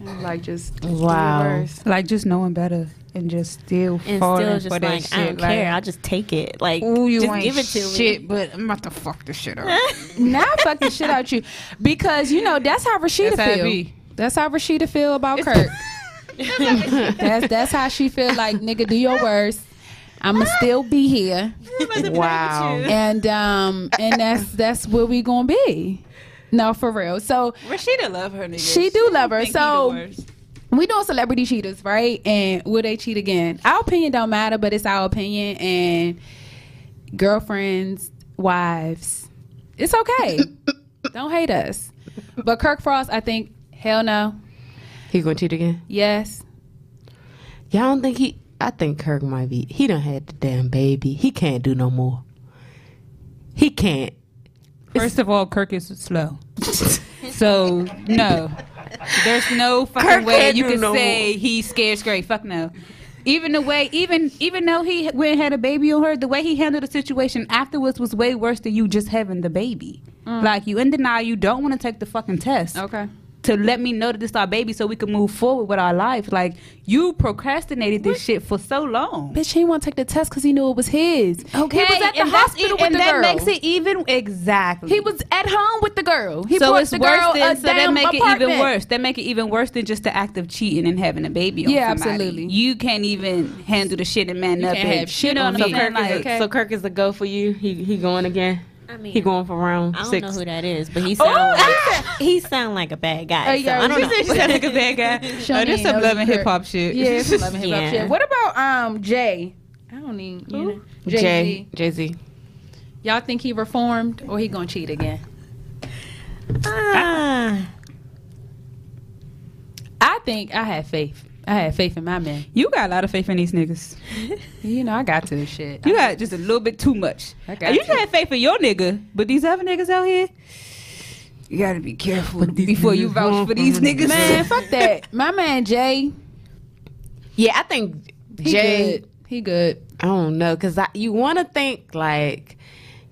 S4: like just
S6: Wow.
S5: Like just knowing better and just still
S7: And
S5: falling
S7: still
S5: for
S7: just
S5: that
S7: like,
S5: shit.
S7: I don't
S5: like,
S7: care. I'll just take it. Like,
S5: Ooh, you
S7: just
S5: ain't
S7: give it to
S5: shit,
S7: me.
S5: but I'm about to fuck this shit up.
S4: Now I fucking shit out you because you know that's how Rasheeda
S5: That's
S4: feel.
S5: be.
S4: That's how Rasheeda feel about Kirk. that's that's how she feel like nigga do your worst. I'ma still be here.
S6: Wow.
S4: And um and that's that's where we gonna be. No, for real. So
S5: Rasheeda love her nigga.
S4: She do love her,
S5: think he the
S4: so- we know celebrity cheaters, right? And will they cheat again? Our opinion don't matter, but it's our opinion. And girlfriends, wives, it's okay. don't hate us. But Kirk Frost, I think, hell no,
S6: He gonna cheat again?
S4: yes.
S6: Y'all don't think he? I think Kirk might be. He done had the damn baby. He can't do no more. He can't.
S5: First of all, Kirk is slow. so no. There's no fucking
S6: Kirk
S5: way you can
S6: no
S5: say
S6: more.
S5: he's scared straight. Fuck no. Even the way, even even though he went and had a baby on her, the way he handled the situation afterwards was way worse than you just having the baby. Mm. Like you in denial, you don't want to take the fucking test
S4: Okay.
S5: To let me know that this is our baby so we can move forward with our life. Like you procrastinated this shit for so long.
S4: Bitch, he didn't want to take the test because he knew it was his.
S5: Okay,
S4: He was at the
S5: and that's-
S4: hospital with
S5: and
S4: the
S5: that
S4: girl.
S5: makes it even exactly.
S4: He was at home with the girl. He
S5: so it's
S4: the
S5: worse
S4: girl
S5: than
S4: a
S5: so that
S4: damn
S5: make it even worse. That make it even worse than just the act of cheating and having a baby. On
S4: Yeah,
S5: somebody.
S4: absolutely.
S5: You can't even handle the shit and man
S4: You
S5: up.
S4: can't
S5: and-
S4: have shit
S5: you know
S4: on
S5: what
S6: So
S5: I'm
S4: me.
S5: saying?
S6: Kirk, is
S5: Like,
S6: a, so Kirk is a go for you. He he going again.
S3: I mean,
S6: He going for round
S3: I don't
S6: six.
S3: know who that is, but he sound like, he sound like a bad guy.
S4: Hey,
S3: so
S4: yo,
S3: I don't
S4: she
S3: know.
S4: said
S5: she sound like a bad guy.
S4: Shawnee
S5: oh, there's
S4: ain't
S5: some
S4: know
S5: love and hip hop shit.
S4: Yeah, some love and hip hop
S3: Yeah.
S4: shit. What about um Jay? I don't need you know Jay
S6: Jay
S4: Z. Y'all think he reformed or he gonna cheat again?
S3: Ah,
S4: I think I had faith. I had faith in my man.
S5: You got a lot of faith in these niggas.
S4: You know, I got to the shit.
S5: You got just a little bit too much.
S4: I got
S5: you
S4: you.
S5: should have faith in your nigga, but these other niggas out here, you gotta be careful before you vouch for these niggas.
S4: man, fuck that. My man Jay,
S6: Yeah, I think
S4: he
S6: Jay.
S4: good. He good.
S6: I don't know, cause I, you want to think like,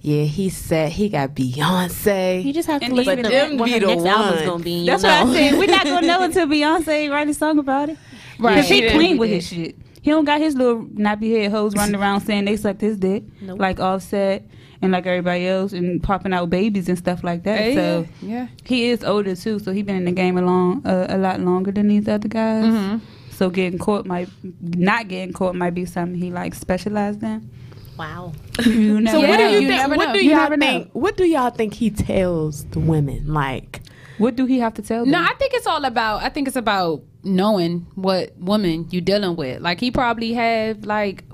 S6: yeah, he said he got Beyonce.
S3: you just have to
S5: And
S3: listen to
S6: them
S3: what
S6: be
S3: her
S6: the
S3: next album's
S6: ones.
S3: gonna be. and
S5: That's
S3: you'll
S5: what I
S3: know.
S5: said. We're not gonna know until Beyonce write a song about it.
S4: Right.
S5: Cause he
S6: Yeah.
S5: clean with his shit. He don't got his little nappy head hoes running around saying they sucked his dick,
S3: Nope.
S5: like Offset and like everybody else, and popping out babies and stuff like that.
S4: Hey,
S5: so
S4: yeah.
S5: he is older too, so he been in the game a long, uh, a lot longer than these other guys.
S4: Mhm.
S5: So getting caught might, not getting caught might be something he like specialized in.
S3: Wow.
S5: You never
S6: so what do you,
S4: you
S6: think? What
S4: know.
S6: do
S4: You
S6: y'all
S4: never know.
S6: think? What do y'all think he tells the women? Like,
S5: What do he have to tell them?
S4: No, I think it's all about. I think it's about knowing what woman you dealing with. Like he probably have like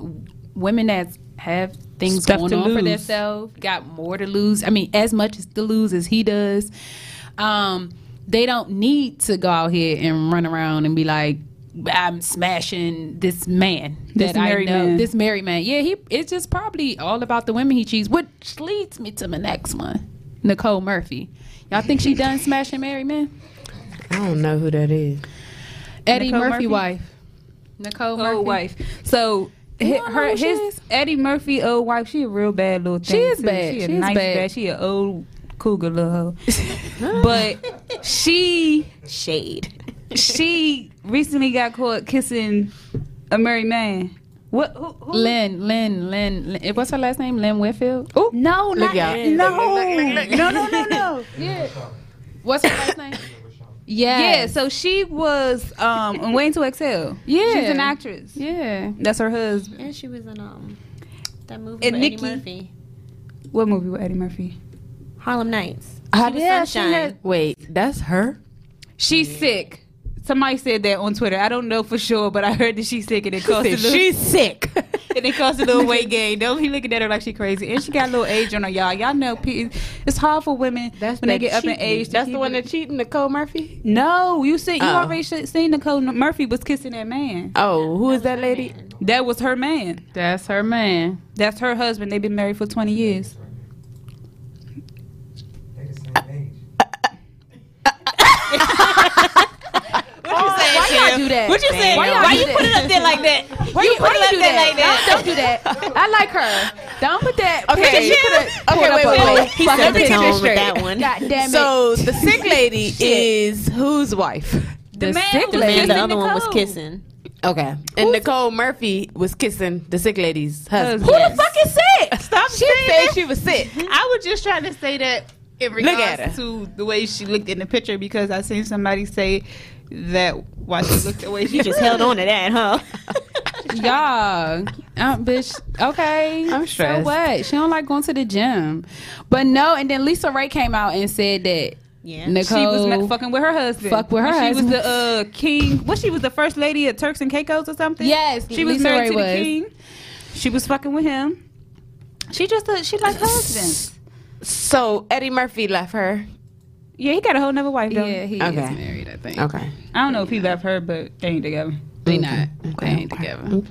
S4: women that have things
S5: Stuff
S4: going
S5: to
S4: on for themselves, got more to lose. I mean, as much as to lose as he does. Um, they don't need to go out here and run around and be like, I'm smashing this man
S5: This
S4: that I know.
S5: man.
S4: This married man. Yeah, he. It's just probably all about the women he cheats. Which leads me to my next one, Nicole Murphy. Y'all think she done smashing married men?
S6: I don't know who that is.
S4: Eddie
S5: Nicole
S4: Murphy,
S5: Murphy?
S4: wife. Nicole oh, Murphy.
S5: old wife. So
S4: You
S5: hi-
S4: don't know
S5: her his? Eddie Murphy old wife. She a real bad little thing.
S4: She is
S5: too.
S4: bad.
S5: She a
S4: She is
S5: nice
S4: bad.
S5: She a old cougar little hoe. but she
S3: Shade.
S5: she recently got caught kissing a married man. What? Who, who?
S4: Lynn, Lynn, Lynn, Lynn. What's her last name? Lynn Whitfield.
S5: Oh no,
S6: Look
S5: not,
S6: out.
S5: no, no, no, no, no.
S4: Yeah. What's her last name? Yeah.
S5: Yeah, so she was um on Waiting to Exhale.
S4: Yeah.
S5: she's an actress.
S4: Yeah.
S5: That's her husband.
S3: And she was in um that movie
S5: And
S3: with Eddie Murphy,
S5: What movie with Eddie Murphy?
S3: Harlem Nights.
S6: How
S3: She was
S5: yeah, she
S3: Sunshine.
S5: had-
S6: Wait, that's her.
S5: She's sick. Somebody said that on Twitter. I don't know for sure, but I heard that she's sick and it caused a little,
S6: She's sick.
S5: and it caused a little weight gain. Don't be looking at her like she crazy. And she got a little age on her, y'all. Y'all know it's hard for women that's when they get up in age.
S6: That's the one
S5: it-
S6: that cheating, Nicole Murphy.
S5: No, you see, you
S6: Oh.
S5: already sh- seen Nicole Murphy was kissing that man.
S6: Oh, who is that lady?
S5: That was her man.
S4: That's her man.
S5: That's her husband. They've been married for twenty years.
S8: They the same age.
S4: Why y'all do that?
S5: What you saying?
S4: Why,
S5: Why,
S4: y'all
S5: put it up there like that?
S4: Why
S5: you
S4: you,
S5: put
S4: why
S5: it up there
S4: that?
S5: like that?
S4: Don't, don't do that. I like her. Don't put that.
S6: Okay,
S4: picture. You
S6: could've- okay,
S4: pulled
S6: wait, wait, wait.
S3: He
S4: Fuck,
S3: set
S4: let
S3: the tone with that one.
S4: God damn it.
S6: So the sick lady is whose wife?
S5: The,
S4: The
S5: man,
S4: sick
S5: who
S3: The man, the
S5: kissing
S3: other one was kissing.
S6: Okay, and Nicole Murphy was kissing the sick lady's husband.
S5: Who the fuck is sick? Stop
S6: She
S5: saying
S6: said
S5: that.
S6: she was sick.
S5: I was just trying to say that in
S6: Look at
S5: regards to the way she looked in the picture because I seen somebody say that why she looked the way she
S3: just held on to that, huh?
S4: Y'all, um, bitch. Okay,
S6: I'm
S4: So
S6: stressed.
S4: what? She don't like going to the gym, but no. And then Lisa Raye came out and said that
S3: Yeah.
S4: Nicole
S5: She was ma- fucking with her husband.
S4: Fuck with her
S5: When She
S4: husband.
S5: was the uh, king. What? She was the first lady at Turks and Caicos or something.
S4: Yes,
S5: she was
S4: Lisa
S5: married
S4: Ray
S5: to the king. She was fucking with him. She just a, she like husbands.
S6: So Eddie Murphy left her.
S5: Yeah, he got a whole nother wife though.
S4: Yeah, he
S6: Okay.
S4: is married. I think
S6: Okay.
S5: I don't know if he left her, but they ain't together.
S4: they not. They ain't together.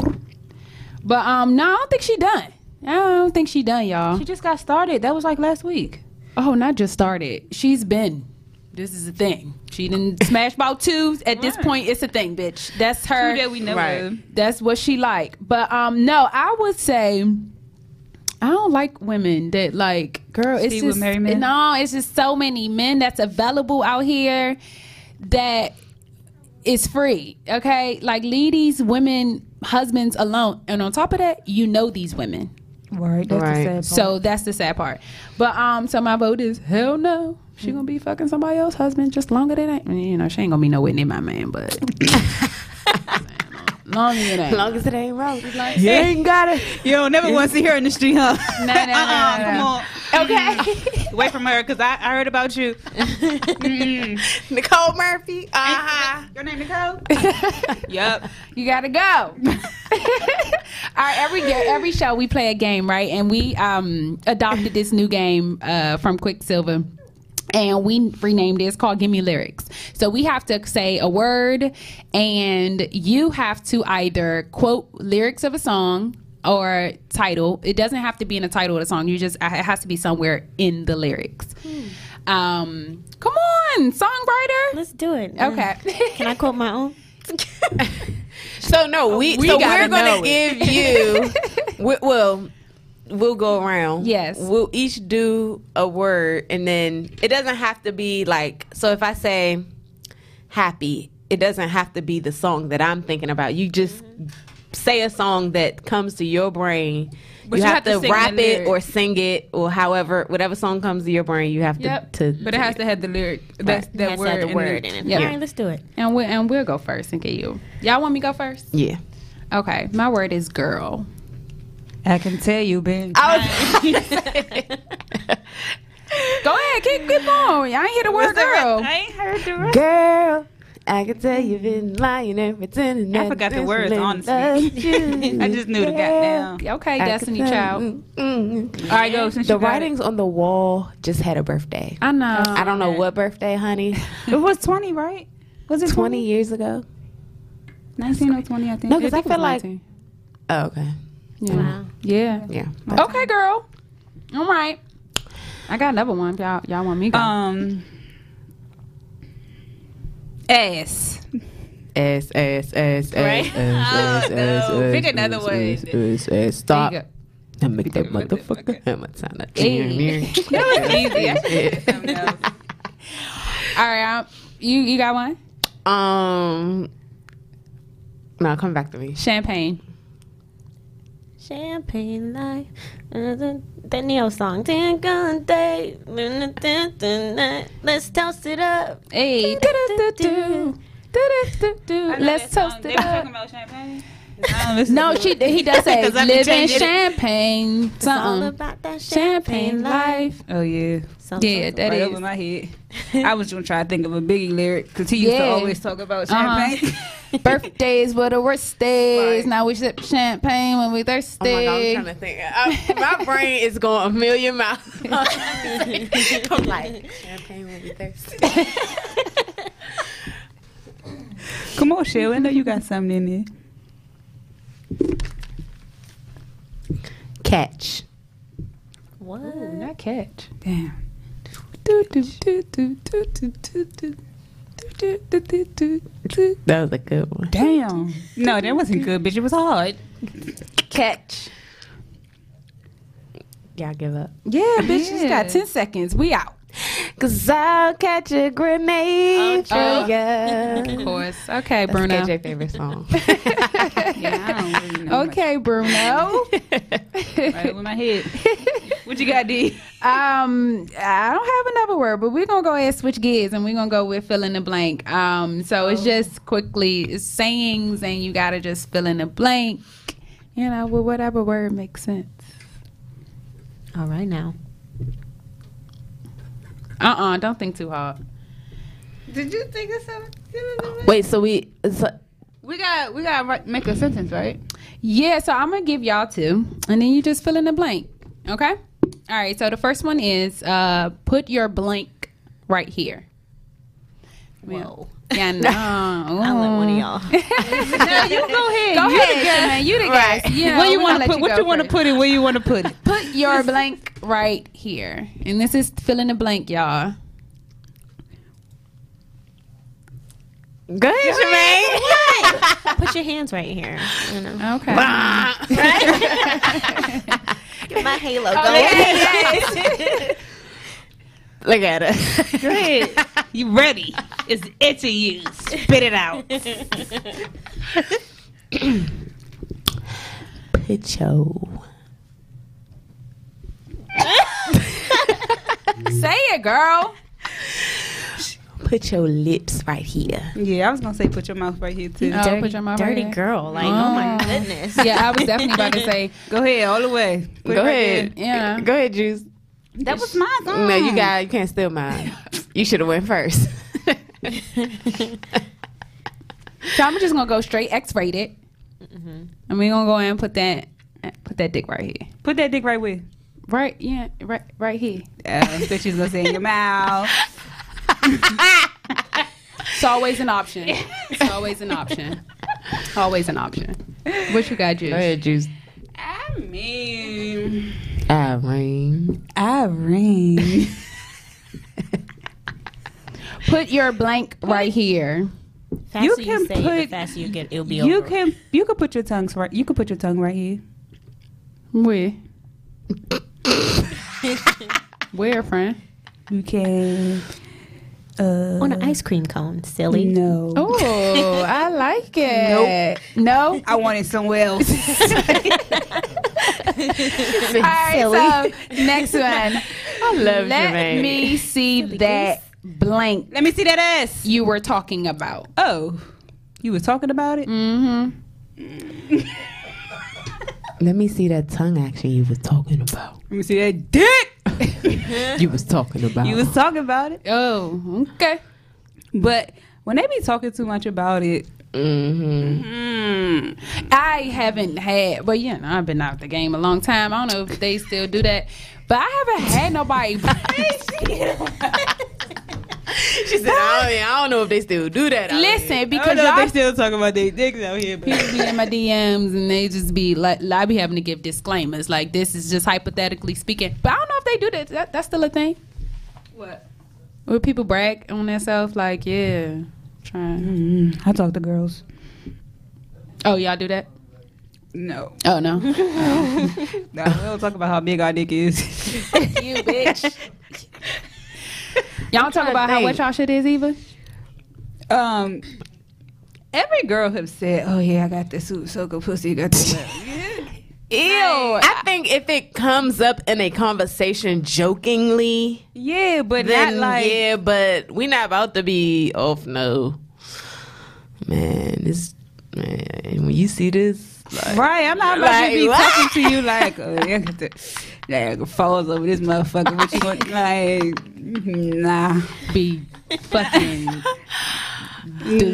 S4: But um, no, I don't think she done. I don't think she done, y'all.
S5: She just got started. That was like last week.
S4: Oh, not just started. She's been This is a thing. She didn't smash about two. At this point, it's a thing, bitch. That's her.
S5: That we know
S6: Right.
S4: That's what she like. But um, no, I would say I don't like women that like girl. It's
S5: with
S4: just
S5: married men?
S4: no. It's just so many men that's available out here that is free. Okay, like leave these women husbands alone. And on top of that, you know these women.
S5: Right. That's
S6: Right.
S5: the sad part.
S4: So that's the sad part. But um, so my vote is hell no. She gonna be fucking somebody else's husband just longer than that. You know, she ain't gonna be nowhere near my man, but long as it ain't.
S6: As long as it ain't wrong. Like,
S5: Yeah.
S6: you ain't got it.
S5: you don't never want to see her in the street, huh?
S4: No, no, no,
S5: uh-uh,
S4: no,
S5: come on.
S4: Okay.
S5: Away from her, because I, I heard about you.
S6: Nicole Murphy. Uh huh.
S5: Your name Nicole? yep.
S4: You gotta go. All right, every every show we play a game, right? And we um adopted this new game uh from Quicksilver. And we renamed it. It's called Give Me Lyrics. So we have to say a word, and you have to either quote lyrics of a song or title. It doesn't have to be in the title of the song. You just it has to be somewhere in the lyrics. Um, come on, songwriter.
S3: Let's do it.
S4: Okay.
S3: Can I quote my own?
S6: So no, we,
S4: We
S6: so we're gonna
S4: know
S6: give you. we, well, we'll go around.
S4: Yes.
S6: we'll each do a word, and then it doesn't have to be like. So if I say happy, it doesn't have to be the song that I'm thinking about. You just say a song that comes to your brain.
S5: But
S6: you,
S5: you
S6: have,
S5: have to
S6: to, rap it or sing it or however whatever song comes to your brain. You have
S4: Yep.
S6: to. to
S5: But it has to have the lyric. That's that
S3: Has to
S5: word.
S3: have the
S5: in
S3: word
S5: the-
S3: in it.
S4: Yeah.
S3: All right, let's do it.
S4: And we and we'll go first and get you. Y'all want me to go first?
S6: yeah.
S4: Okay. My word is girl.
S5: I can tell you, Ben.
S4: Go ahead, keep keep on. I ain't hear the word girl.
S5: I ain't heard the rest.
S6: Girl, I can tell you've been lying and pretending.
S5: I
S6: that
S5: forgot the
S6: this
S5: words,
S6: man
S5: honestly. I just knew the goddamn.
S4: Okay,
S6: I
S4: Destiny Child.
S6: Mm, mm.
S5: All right, go. Since
S6: The
S5: you got
S6: writings on the wall just had a birthday.
S4: I know.
S6: I don't know what birthday, honey.
S5: It. it was 20, right? Was it
S6: 20 years ago?
S5: 19 or 20, I think.
S6: No, because I
S4: think
S6: feel
S4: was
S6: like.
S4: 19.
S6: Oh, okay.
S4: Yeah.
S3: Wow.
S4: Yeah.
S6: Yeah.
S4: Okay, girl. All right. I got another one. Y'all, y'all want me to go?
S5: Um. Ass.
S6: S, S, S,
S5: Right?
S6: S, S,
S5: Oh,
S6: S,
S5: no.
S6: S,
S5: Pick
S6: S,
S5: another
S6: S,
S5: one.
S6: S, S, S. Stop. And make that motherfucker hammer sound. like-
S4: Hey.
S5: That was easy. I should have something else.
S4: All right. um, you you got one?
S6: Um. No, come back to me.
S4: Champagne.
S3: Champagne life. The, the Ne-Yo song. Let's toast it up.
S4: Hey. Let's toast it up.
S5: Talking about champagne. I don't listen
S4: No, she he does say
S5: I be
S4: living
S5: it.
S4: champagne
S3: It's all
S4: something.
S3: about that
S4: Champagne
S3: champagne, life.
S4: life.
S5: Oh yeah,
S3: Some-
S4: Yeah,
S3: some-
S4: that
S5: right
S4: is.
S5: over my head. I was gonna try to think of a Biggie lyric because he used
S4: Yeah.
S5: to always talk about
S4: Uh-huh.
S5: champagne.
S4: Birthdays were the worst days.
S6: Right.
S4: Now we sip champagne when we thirsty.
S6: Oh my god, I'm trying to think. I, my brain is going a million miles. I'm like champagne will be thirsty.
S5: Come on, Shell. I know you got something in there.
S6: Catch.
S3: What?
S4: Not catch.
S5: Damn.
S6: That was a good one.
S5: Damn. No, that wasn't good, bitch. It was hard.
S6: Catch. Y'all give up.
S4: Yeah, bitch, you just got 10 seconds. We out.
S6: Cause I'll catch a grenade for
S4: Oh.
S6: ya.
S4: Of course. Okay,
S6: That's
S4: Bruno.
S6: KJ favorite song.
S5: Yeah, I don't really know.
S4: Okay, Bruno.
S5: much. Right over my head. What you got, D?
S4: Um, I don't have another word, but we're gonna go ahead and switch gears, and we're gonna go with fill in the blank. Um, so it's just quickly it's sayings, and you gotta just fill in the blank. You know, with whatever word makes sense.
S3: All right now.
S4: Uh uh-uh, don't think too hard.
S5: Did you think of something?
S6: Wait, so we so,
S5: We got we got to make a sentence, right?
S4: Yeah, so I'm gonna give y'all two, and then you just fill in the blank. Okay. All right. So the first one is uh, put your blank right here.
S3: Whoa.
S4: Yeah, no.
S3: I'll let one of y'all.
S5: no, you go ahead.
S4: Go
S5: You
S4: ahead, man. You the guy. You know,
S5: Where you want
S4: gonna
S5: to
S4: let
S5: put? What
S4: go
S5: you want to
S4: first.
S5: put it? Where you want to put it?
S4: Put your blank right here, and this is fill in the blank, y'all.
S6: Good, ahead, Jermaine.
S3: Put your hands right here. You know,
S4: Okay.
S3: get my halo
S6: Oh, Look at her.
S5: Go ahead. You ready? It's itching you. Spit it out.
S6: Put your
S4: Say it, girl.
S6: put your lips right here.
S5: Yeah, I was gonna say put your mouth right here too.
S4: Oh,
S3: dirty,
S4: put your mouth
S3: dirty
S4: right here.
S3: girl. Like, oh, my
S4: Oh.
S3: goodness.
S4: Yeah, I was definitely about to say.
S5: Go ahead, all the way. Put it
S6: Go
S5: right
S6: ahead.
S4: Yeah.
S6: Go ahead, Juice.
S5: There. That was mine.
S6: No, you got. You can't steal mine. You should have went first.
S4: So I'm just gonna go straight X-rated, and we're gonna go ahead and put that put that dick right here.
S5: put that dick right where.
S4: Right, yeah, right, right here.
S5: Uh, that she's gonna say in your mouth.
S4: It's always an option. It's always an option. Always an option. What you got, Juice?
S6: Go ahead, Juice.
S5: I mean,
S6: Irene.
S5: Irene.
S4: Put your blank right here.
S3: Faster
S5: You
S3: you,
S5: can
S3: say it, the
S5: put-
S3: faster you get, it'll be
S5: you
S3: over.
S5: can you can put your tongues right. You can put your tongue right here.
S4: Where? Where, friend?
S5: You can. Uh,
S3: on an ice cream cone, silly.
S5: no.
S4: Oh, I like it. Nope. No.
S5: I want it somewhere else.
S4: All right. So next one.
S6: I love
S4: Let
S6: Jermaine.
S4: me see that blank
S5: Let me see that ass.
S4: you were talking about.
S5: Oh, you were talking about it.
S4: Mm-hmm.
S6: Let me see that tongue action you were talking about.
S5: Let me see that dick.
S6: You was talking about. It.
S5: You was talking about it.
S4: Oh, okay.
S5: But when they be talking too much about it,
S6: Mm-hmm.
S5: mm,
S4: I haven't had, well, you know, I've been out the game a long time. I don't know if they still do that, but I haven't had nobody.
S6: She said, I don't, I don't know if they still do that.
S4: Listen,
S5: I
S4: because
S5: don't know
S4: y'all
S5: they still talking about their dicks out here. But
S4: people be in my DMs and they just be like, I be having to give disclaimers like this is just hypothetically speaking. But I don't know if they do that. that that's still a thing.
S5: what?
S4: Where people brag on themselves, like, yeah, trying.
S5: Mm, I talk to girls.
S4: Oh, y'all do that?
S5: No,
S4: Oh no,
S5: no, we don't talk about how big our dick is.
S4: you bitch. Y'all talk about how what y'all shit is either.
S5: um, every girl have said, "Oh yeah, I got this suit, so good pussy, got this." Ew.
S6: I think if it comes up in a conversation jokingly,
S5: Yeah, but
S6: then
S5: not like
S6: yeah, but we not about to be off. No, man, this man. When you see this, like,
S5: Right, I'm not about
S6: Like,
S5: to be
S6: what?
S5: talking to you like, oh, yeah, got the, like falls over this motherfucker. What you want? Like, nah,
S4: Be fucking.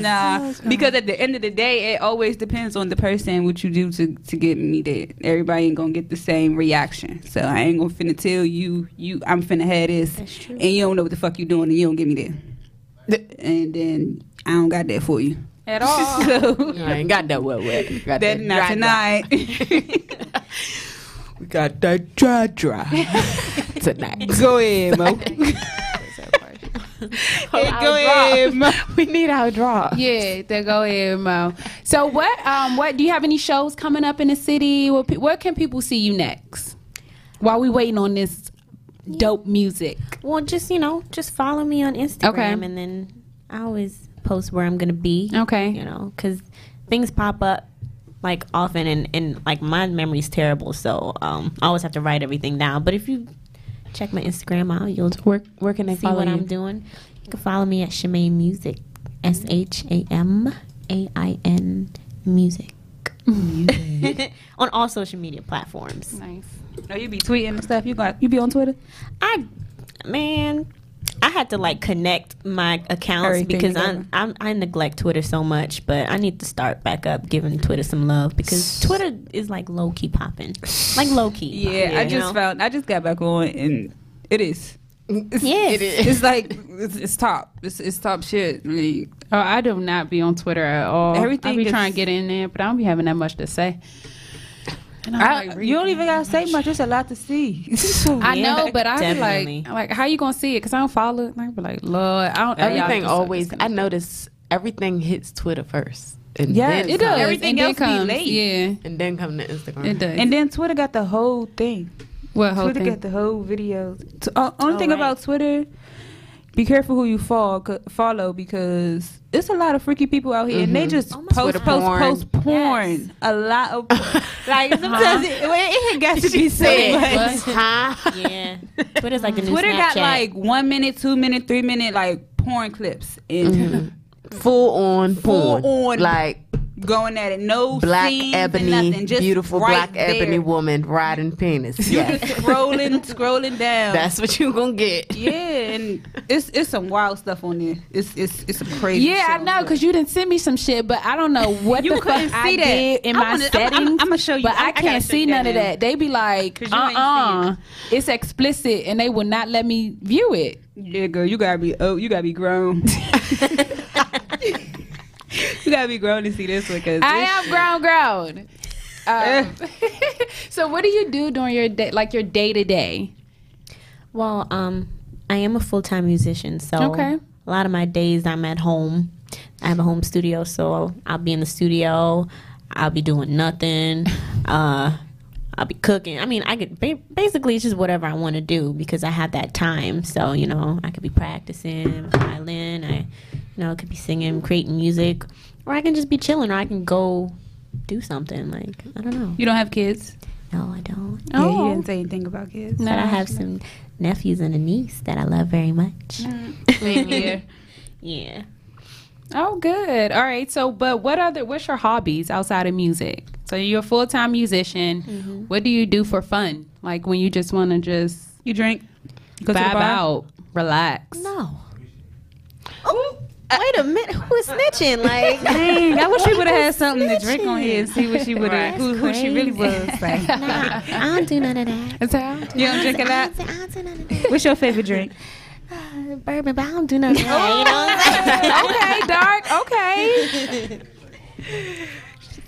S5: nah. Because at the end of the day, it always depends on the person what you do to to get me there. Everybody ain't gonna get the same reaction. So I ain't gonna finna tell you, you, I'm finna have this, and you don't know what the fuck you doing, and you don't get me there. And then I don't got that for you
S4: At all.
S5: so
S6: I ain't got that wet wet. Got
S5: that not
S6: dry, dry.
S5: tonight.
S6: We got that dry dry tonight.
S5: Go ahead, Mo. Hey, go ahead, Mo.
S6: We need our draw.
S4: Yeah, they go ahead, Mo. So what? Um, what do you have any shows coming up in the city? Where, where can people see you next? While we waiting on this dope music.
S3: Well, just you know, just follow me on Instagram,
S4: Okay.
S3: and then I always post where I'm gonna be.
S4: Okay.
S3: You know, because things pop up like often, and and like my memory's terrible, so um, I always have to write everything down. But if you check my Instagram out, you'll
S6: work where can i
S3: see
S6: follow
S3: what
S6: you?
S3: I'm doing. You can follow me at Shemaine Music, S H A M A I N Music. on all social media platforms.
S4: Nice.
S5: Oh, you be tweeting and stuff. You got you be on Twitter.
S3: I man, I had to like connect my accounts
S5: Everything
S3: because. I'm, I'm I neglect Twitter so much, but I need to start back up giving Twitter some love because Twitter is like low key popping, like low key.
S5: Yeah, I just
S3: know?
S5: found. I just got back on, and it is. It's,
S3: Yes.
S6: It is.
S5: It's like it's, it's top. It's, it's top shit. Like,
S4: Oh, I do not be on Twitter at all.
S5: Everything
S4: I be
S5: is-
S4: trying to get in there, but I don't be having that much to say. And I'm
S5: I,
S4: like,
S5: you don't even gotta say much. It's a lot to see. So,
S4: I
S3: Yeah,
S4: know, but I be
S3: definitely.
S4: like, like, how you gonna see it? Because I don't follow it. I be like, Lord, I don't.
S6: Everything always. I notice everything hits Twitter first. And
S5: Yes,
S6: then
S4: It does.
S6: come-
S5: Everything
S4: and then
S5: else be
S4: comes,
S5: late.
S4: Yeah,
S6: And then come to Instagram.
S4: it does.
S5: And then Twitter got the whole thing.
S4: what whole
S5: Twitter
S4: thing?
S5: got the whole videos. T- uh, only
S3: Oh,
S5: thing
S3: right.
S5: about Twitter, be careful who you follow, c- follow because it's a lot of freaky people out here, and they
S6: Mhm.
S5: just
S3: my
S5: post, post,
S6: porn.
S5: post porn.
S3: Yes.
S5: A lot of like sometimes it, well, it got to be said.
S3: What?
S5: but
S6: Huh?
S3: yeah, Twitter's like the new
S5: Twitter got like one minute, two minute, three minute like porn clips and
S6: Full on porn,
S5: Full
S6: porn.
S5: on.
S6: Like
S5: going at it. No
S6: black ebony,
S5: nothing, just
S6: beautiful
S5: right
S6: black
S5: there.
S6: ebony woman riding penis.
S5: You
S6: Yes.
S5: just scrolling, scrolling down.
S6: That's what you gonna get.
S5: yeah, and it's it's some wild stuff on there. It's it's it's some crazy.
S4: Yeah, I know because you didn't send me some shit, but I don't know what
S5: You
S4: the
S5: couldn't
S4: fuck I
S5: that.
S4: did in
S5: I
S4: my
S5: wanna- I'm-
S4: settings.
S5: I'm- I'ma show you.
S4: but
S5: I-
S4: I,
S5: I
S4: can't see none of that. They be like, uh
S5: you ain't
S4: uh it's explicit, and they will not let me view it.
S5: Yeah, girl, you gotta be oh, you gotta be grown. you gotta be grown to see this one, cause
S4: I am
S5: shit-
S4: ground ground. Um, so what do you do during your day, like your day to day?
S3: Well, um, I am a full time musician, so
S4: Okay.
S3: a lot of my days I'm at home. I have a home studio, so I'll be in the studio. I'll be doing nothing. Uh, I'll be cooking. I mean, I could basically it's just whatever I want to do because I have that time. So you know, I could be practicing violin. I, you know, I could be singing, creating music, or I can just be chilling, or I can go do something. Like I don't know.
S5: You don't have kids?
S3: No, I don't. Oh.
S5: Yeah,
S4: Oh.
S5: you didn't say anything about kids.
S3: But I have some nephews and a niece that I love very much.
S4: Mm, same here.
S3: Yeah.
S4: Oh, good. All right. So, but what other? What's your hobbies outside of music? So you're a full time musician. Mm-hmm. What do you do for fun? Like when you just want to just
S5: You drink? Go to the
S4: vibe
S5: bar?
S4: out, relax.
S3: No. Oh, wait a minute. Who is snitching? Like,
S5: Dang, I wish we would have had something to drink on here and see what she would have,
S3: Right.
S5: who, who she really was. Like,
S3: nah, I don't do none of that.
S4: Is that?
S5: you don't drink a
S3: I
S5: lot.
S3: don't, I don't do none of that.
S5: What's your favorite drink?
S3: Uh, bourbon, but I don't do of that. You know I'm
S4: okay, dark. Okay.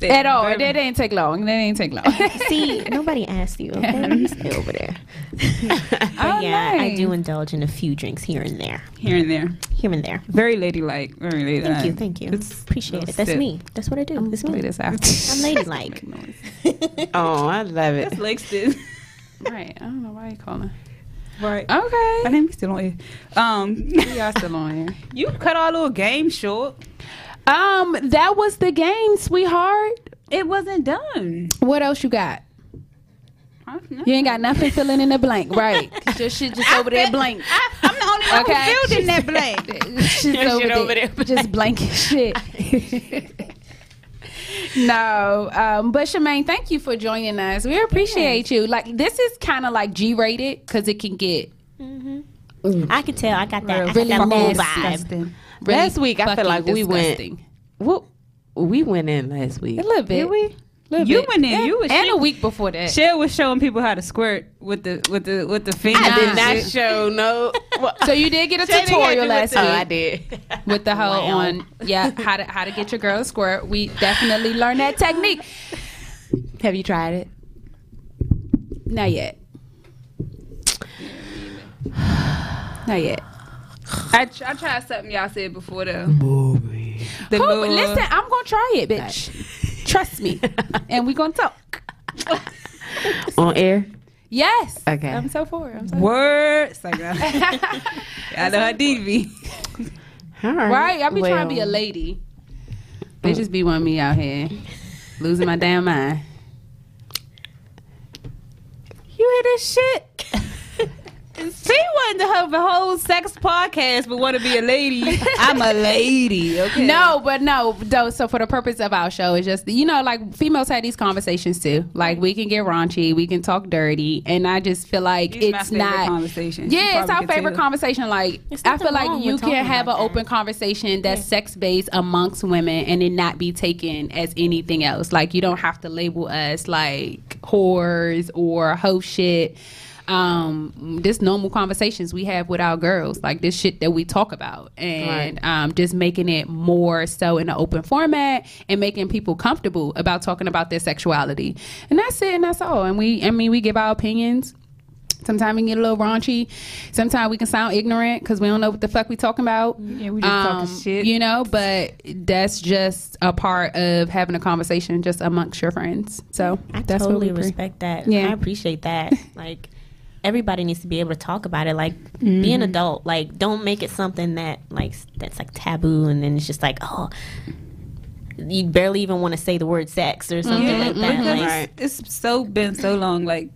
S4: At all. That didn't take long. That didn't take long.
S3: See, nobody asked you. Okay, you stay over there. but
S4: Oh,
S3: yeah, I do indulge in a few drinks here and there.
S5: Here and there.
S3: Here and there.
S5: Very ladylike. Very ladylike.
S3: Thank you, thank you.
S5: It's-
S3: Appreciate it. That's
S5: sip.
S3: me. That's what I do. It's
S5: Play
S3: me.
S5: this after.
S3: I'm ladylike.
S6: Oh, I love it.
S5: That's Langston.
S4: right. I don't know why you call calling.
S5: Right. I
S4: Okay.
S5: think we still on here. Um,
S4: We are still on here.
S5: you cut our little game short.
S4: Um, that was the game, sweetheart.
S5: It wasn't done.
S4: What else you got? You ain't got nothing filling in the blank, right? Your shit just over there blank.
S5: I, I'm the only one
S4: Okay.
S5: who filled in that blank.
S4: Shit's
S6: Your
S4: over,
S6: shit
S4: there.
S6: over there.
S4: Just blank shit. no, um, but Shemaine, thank you for joining us. We appreciate you. Like this is kind of like G-rated because it can get
S3: I can tell. I got that. I got
S4: Really
S3: that
S4: nasty.
S3: vibe.
S4: Really
S6: Last week, I feel
S4: fucking
S6: like we went-
S4: disgusting.
S6: What? We went in last week.
S4: a little bit.
S5: Did we?
S4: Little
S5: You
S4: bit.
S5: went in.
S4: And,
S5: You was
S4: and
S5: shit.
S4: a week before that.
S5: Cher was showing people how to squirt with the with the with the finger.
S6: I did
S4: Nah.
S6: not show no. What?
S4: So you did get a
S6: Shay
S4: tutorial last
S6: it.
S4: week.
S6: Oh, I did.
S4: with the whole
S3: Wow.
S4: on yeah how to how to get your girl to squirt. We definitely learned that technique.
S6: Have you tried it?
S4: Not yet. Not yet.
S5: I, tr- I tried something y'all said before the the
S4: Who- listen, I'm gonna try it, bitch. Trust me, and we gonna talk.
S6: On air.
S4: Yes.
S6: Okay.
S4: I'm so for it. I'm so
S5: words. Like that. I know how DV.
S6: All right.
S4: right. I be trying to be a
S6: Well,
S4: lady. Bitches be wanting me out here losing my damn mind.
S5: You hear this shit? She wanted to have a whole sex podcast, but want to be a lady. I'm a lady. Okay.
S4: No, but no, though. So for the purpose of our show, it's just you know, like females have these conversations too. Like we can get raunchy, we can talk dirty, and I just feel like
S5: These
S4: it's
S5: favorite
S4: not.
S5: conversations. You
S4: Yeah, it's our favorite
S5: tell.
S4: conversation. Like I feel like you can have an
S3: that.
S4: open conversation that's sex based amongst women, and it not be taken as anything else. Like you don't have to label us like whores or hoe shit. Um, this normal conversations we have with our girls, like this shit that we talk about, and um, just making it more so in an open format and making people comfortable about talking about their sexuality, and that's it, and that's all. And we, I mean, we give our opinions Sometimes we get a little raunchy. Sometimes we can sound ignorant because we don't know what the fuck we talking about.
S5: Yeah, we just talking shit.
S4: Um, You know, but that's just a part of having a conversation just amongst your friends. So
S3: I
S4: that's
S3: totally
S4: what we pre-
S3: respect that.
S4: Yeah.
S3: I appreciate that. like everybody needs to be able to talk about it. Like be an mm-hmm. adult. Like don't make it something that like that's like taboo and then it's just like oh you barely even want to say the word sex or something
S5: Yeah,
S3: like that. Like,
S5: it's, it's so been so long. Like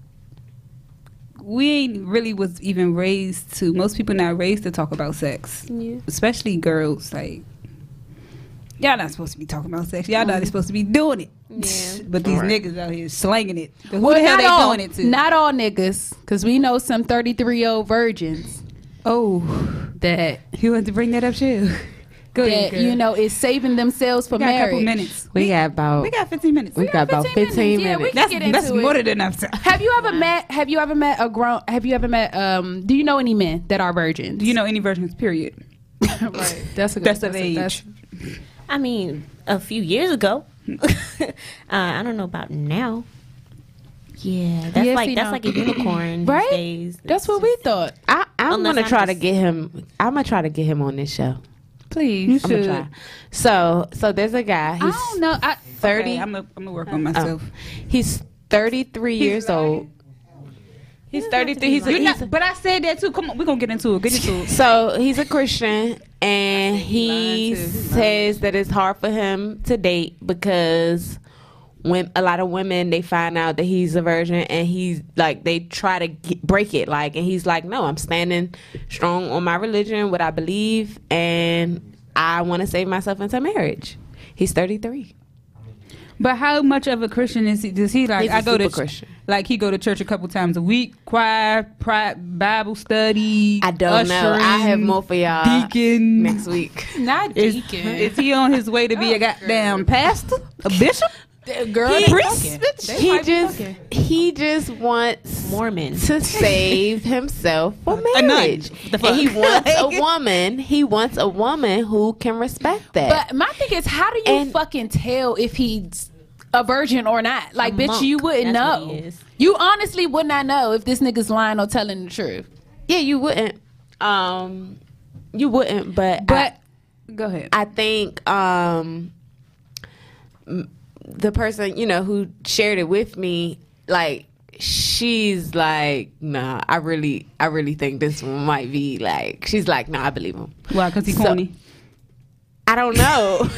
S5: we ain't really was even raised to. Most people not raised to talk about sex, especially girls. Like y'all not supposed to be talking about sex. Y'all not supposed to be doing it.
S3: Yeah.
S5: But these niggas out here slanging it. Who
S4: Well,
S5: the hell
S4: not
S5: they
S4: all,
S5: doing it to?
S4: Not all niggas, because we know some 33 year old virgins
S5: oh,
S4: that
S5: you want to bring that up too? Go
S4: that
S5: girl.
S4: you know is saving themselves for
S5: we got a couple
S4: marriage.
S5: minutes.
S6: We got about
S5: We got 15 minutes.
S6: we got about
S4: 15
S6: 15
S4: minutes. Yeah,
S6: minutes.
S4: we can
S5: that's
S4: get into
S5: that's
S4: it.
S5: more than enough time.
S4: Have you ever met? Have you ever met a grown? Have you ever met? Um, do you know any men that are virgins?
S5: Do you know any virgins Period.
S4: right. That's a good,
S5: Best of
S4: a-
S5: age.
S3: I mean, a few years ago. uh, I don't know about now. Yeah, that's
S4: Yeah,
S3: like that's
S4: no.
S3: like a unicorn
S4: Right?
S3: days.
S4: That's what we thought.
S6: I, I'm
S3: Unless
S6: gonna
S3: I'm
S6: try to get him. I'm gonna try to get him on this show.
S4: Please.
S6: I'm gonna try. So, so there's a guy. He's
S4: I don't know. I,
S6: 30.
S5: I'm gonna I'm gonna work on
S6: Oh.
S5: myself.
S6: He's 33 years old. He's 33. He's, a, he's
S5: not, but I said that too. Come on, we're gonna get into it. Get into it.
S6: So he's a Christian, and he.
S5: He
S6: says that it's hard for him to date because when a lot of women they find out that he's a virgin, and he's like they try to get, break it, like, and he's like, no, I'm standing strong on my religion, what I believe, and I want to save myself into marriage. He's 33.
S5: But how much of a Christian is he? Does he like?
S6: He's a
S5: I go to
S6: super Christian.
S5: like he go to church a couple times a week, choir, pri- Bible study.
S6: I don't know. I have more for y'all
S5: Deacon.
S6: next week.
S4: not deacon.
S5: is he on his way to be a oh, goddamn pastor, a bishop?
S4: A girl,
S6: He-
S5: priest?
S6: he just
S4: fucking.
S6: he just wants
S3: Mormon.
S6: to save himself for
S5: nun.
S6: marriage. And he wants a woman. He wants a woman who can respect that.
S4: But my thing is, how do you
S6: And-
S4: fucking tell if he's a virgin or not? Like,
S3: A
S4: bitch,
S3: monk.
S4: you wouldn't
S3: That's
S4: know.
S3: what he is.
S4: You honestly would not know if this nigga's lying or telling the truth.
S6: yeah, you wouldn't. Um, you wouldn't. But
S4: But
S5: Go ahead.
S6: I, I think um, the person you know who shared it with me, like she's like, nah, I really, I really think this one might be like. She's like, nah, I believe him.
S5: Why? Because he's
S6: So-
S5: corny.
S6: I don't know.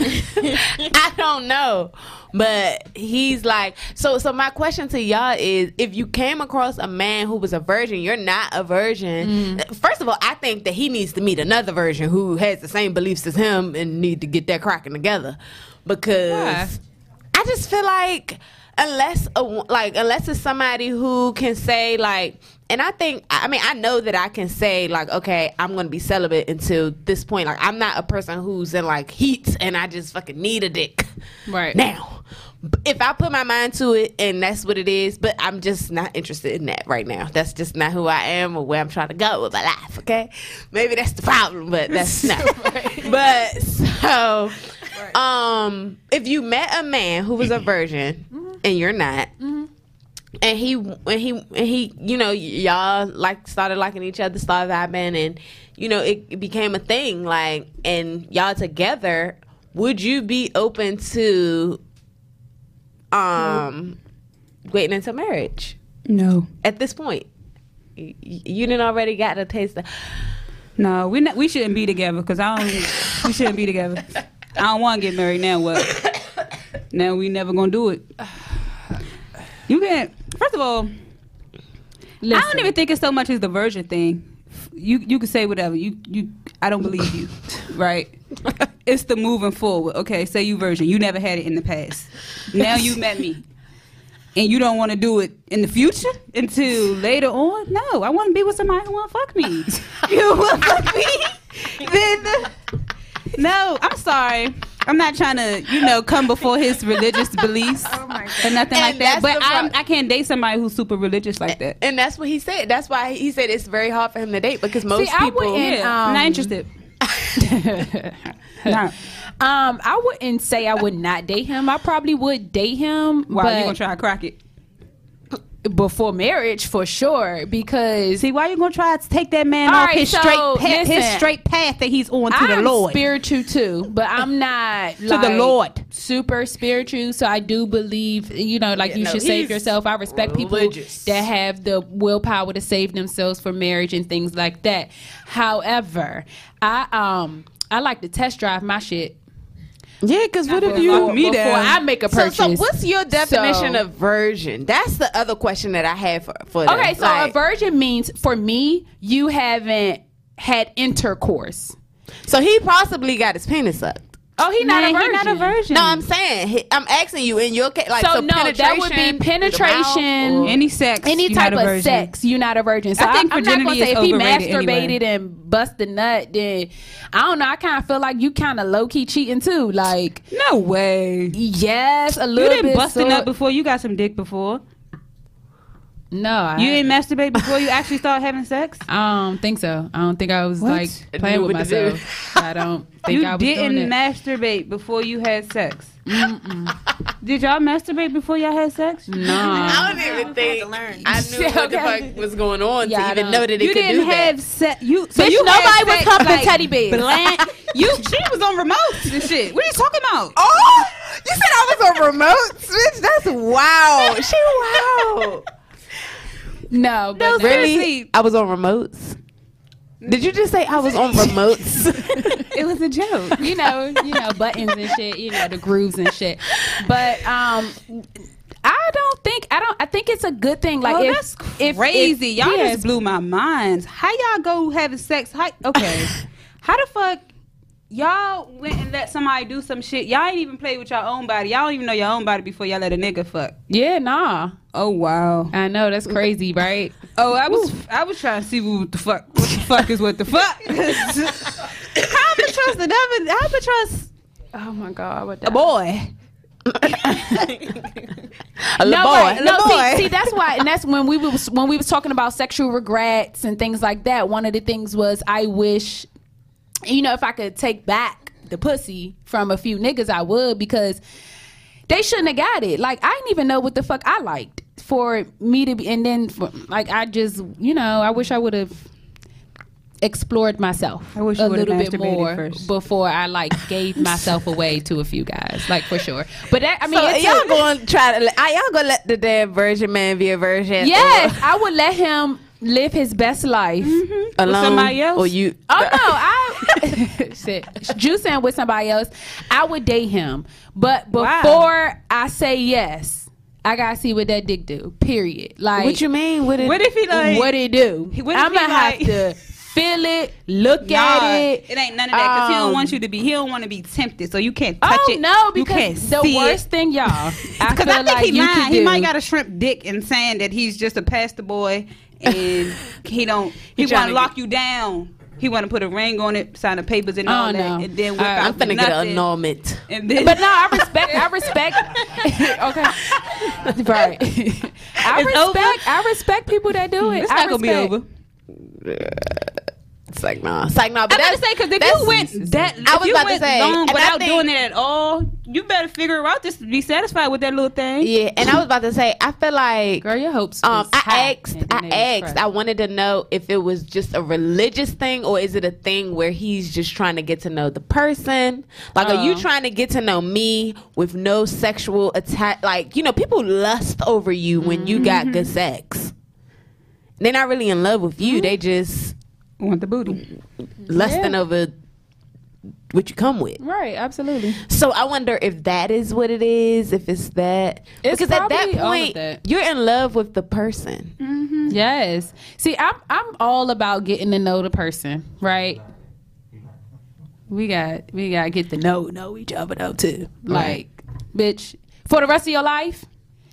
S6: I don't know. But he's like so so my question to y'all is if you came across a man who was a virgin, you're not a virgin. Mm. First of all, I think that he needs to meet another virgin who has the same beliefs as him and need to get that cracking together. Because
S5: Why?
S6: I just feel like unless a, like unless it's somebody who can say like and I think I mean I know that I can say like okay I'm gonna be celibate until this point. Like I'm not a person who's in like heat and I just fucking need a dick
S4: Right.
S6: now. If I put my mind to it and that's what it is but I'm just not interested in that right now. That's just not who I am or where I'm trying to go with my life okay? Maybe that's the problem but that's not. But so um if you met a man who was a virgin and you're not and he and he and he you know y'all like started liking each other started vibing and you know it, it became a thing like and y'all together would you be open to um waiting until marriage
S5: No,
S6: at this point Y- y- you didn't already got a taste of
S5: no, we not, we shouldn't be together because I don't. we shouldn't be together. I don't want to get married now. What? Now we never gonna do it. You can't. First of all, I don't even think it's so much as the virgin thing. You you can say whatever. You you I don't believe you. right? It's the moving forward. Okay, say you virgin. You never had it in the past. Now you met me. And you don't want to do it in the future until later on? No, I want to be with somebody who want to fuck me. you want to fuck me? then no, I'm sorry. I'm not trying to, you know, come before his religious beliefs or nothing like that. But I'm, I can't date somebody who's super religious like that.
S6: and that's what he said that's why he said it's very hard for him to date because most
S4: See, I
S6: people
S4: wouldn't-
S5: Yeah, I'm not
S4: um,
S5: interested. nah.
S4: Um, I wouldn't say I would not date him. I probably would date him.
S5: Why
S4: but
S5: you gonna try to crack it?
S4: Before marriage for sure because
S5: See, why you gonna try to take that man off
S4: right,
S5: his
S4: so,
S5: straight path, his straight path that he's on to
S4: I'm
S5: the Lord?
S4: spiritual too, but I'm not
S5: To the Lord.
S4: super spiritual. So I do believe, you know, like you
S6: no,
S4: should save yourself. I respect
S6: religious.
S4: people that have the willpower to save themselves for marriage and things like that. However, I um I like to test drive my shit.
S6: Yeah, because what if
S4: before,
S6: you
S5: me
S4: before
S5: down.
S4: I make a
S6: So,
S4: purchase.
S6: so what's your definition
S4: So-
S6: of virgin? That's the other question that I have for, for them.
S4: Okay, so
S6: Like,
S4: a virgin means for me, you haven't had intercourse.
S6: so he possibly got his penis sucked.
S4: Oh, he not a virgin.
S5: not a virgin.
S6: No, I'm saying he- I'm asking you in your case. Like,
S4: So,
S6: so,
S4: no, that would be
S6: penetration mouth
S5: Any sex,
S4: any type of sex, you're not a virgin. So
S5: I think
S4: I am not gonna say if he masturbated
S5: anyway.
S4: and bust a nut, then I don't know. I kind of feel like you kind of low key cheating too. Like
S5: No way.
S4: yes, a little. Bit.
S5: You
S4: little
S5: didn't
S4: bit.
S5: bust a
S4: so-
S5: nut before. You got some dick before.
S4: No, I,
S5: You didn't masturbate before you actually started having sex.
S4: I don't think so. I don't think I was
S5: What?
S4: like playing with
S6: what to do.
S4: myself. I don't think
S5: You
S4: I was doing
S5: didn't
S4: it.
S5: masturbate before you had sex. Did y'all masturbate before y'all had sex?
S4: no,
S6: I don't even think
S3: learn.
S6: I knew what the fuck was going on
S4: Yeah, I
S6: to even
S4: don't-
S6: know that it
S5: You
S6: could
S5: didn't
S6: do
S5: have
S6: that.
S5: sex. You so
S4: Bitch,
S5: you
S4: nobody was
S5: sex,
S4: humping
S5: like,
S4: teddy bears.
S5: Bland. you she was on remotes and shit. What are you talking about?
S6: Oh, you said I was on remotes, bitch. That's wow. She wow.
S4: No, but no,
S6: Really?
S5: Seriously.
S6: I was on remotes. Did you just say I was on remotes?
S5: It was a joke.
S4: you know, you know, buttons and shit, you know, the grooves and shit. But um I don't think I don't I think it's a good thing. Like
S5: oh,
S4: if
S5: that's crazy.
S4: if
S5: y'all
S4: he
S5: just blew my mind. How y'all go having sex? How, okay. How the fuck y'all went and let somebody do some shit? Y'all ain't even play with your own body. Y'all don't even know your own body before y'all let a nigga fuck.
S4: Yeah, nah.
S5: Oh wow.
S4: I know that's crazy, right?
S5: Oh, I was I was trying to see what the fuck what the fuck is what the fuck. how I'ma trust another? How I'ma trust
S4: Oh my god, what
S5: a boy?
S6: A
S4: no,
S6: boy,
S4: right.
S6: a
S4: no,
S6: boy.
S4: see, see, that's why, and that's when we was when we was talking about sexual regrets and things like that. One of the things was I wish, you know, if I could take back the pussy from a few niggas, I would because they shouldn't have got it. Like I didn't even know what the fuck I liked for me to be, and then for, like I just, you know, I wish I would have explored myself
S5: I wish you
S4: a
S5: would've
S4: little bit more
S5: first.
S4: before I like gave myself away to a few guys, like for sure. But that, I mean,
S6: so
S4: it's
S6: y'all
S4: a-
S6: going to try to? Are y'all gonna let the damn virgin man be a virgin?
S4: Yes, I would let him live his best life.
S6: or alone,
S5: somebody else?
S6: or you?
S4: Oh no, I shit. Juicing with somebody else. I would date him, but before
S5: Wow.
S4: I say yes, I gotta see what that dick do. Period. Like
S6: What you mean? What? It,
S5: What if he like?
S4: what it do?
S5: What if
S4: I'm
S5: he
S4: gonna
S5: like-
S4: have to feel it, look
S5: Nah,
S4: at it.
S5: it ain't none of that because he don't
S4: Um,
S5: want you to be. He don't want to be tempted, so you can't touch
S4: Oh
S5: it.
S4: no,
S5: you can't
S4: because the
S5: see
S4: worst
S5: it.
S4: thing, y'all.
S5: Because
S4: feel
S5: I, think
S4: like
S5: he
S4: you
S5: lying. He
S4: do-
S5: might got a shrimp dick and saying that he's just a pastor boy and he don't. He,
S6: He
S5: want to lock you down. He want to put a ring on it, sign the papers and all
S4: Oh,
S5: that,
S4: no.
S5: and then whip out
S6: I'm finna get an annulment.
S5: And then,
S4: But no, I respect. I respect. okay, right. I
S5: It's
S4: respect.
S5: over?
S4: I respect people that do it.
S5: it's
S4: I
S5: not gonna be over.
S6: It's like nah. It's like nah. But
S5: I'm about to say because if you went that,
S6: I was about to say,
S5: long without
S6: think-
S5: doing it at all, you better figure it out just to be satisfied with that little thing.
S6: Yeah, and I was about to say, I feel like
S4: Girl, your hopes.
S6: Um, I
S4: high
S6: asked,
S4: and then they
S6: I
S4: was
S6: asked. I wanted to know if it was just a religious thing or is it a thing where he's just trying to get to know the person? Like, are you
S4: Oh.
S6: trying to get to know me with no sexual attack? Like, you know, people lust over you when you got mm-hmm. good sex. They're not really in love with you. They mm-hmm. just
S5: Want the booty?
S6: less than over what you come with.
S4: Right, absolutely.
S6: So I wonder if that is what it is. If it's that
S4: It's
S6: because at that
S4: probably all of
S6: point
S4: that.
S6: you're in love with the person.
S4: Yes. See, I'm I'm all about getting to know the person, right? We got we got to get to know know each other though too. Like, bitch, for the rest of your life.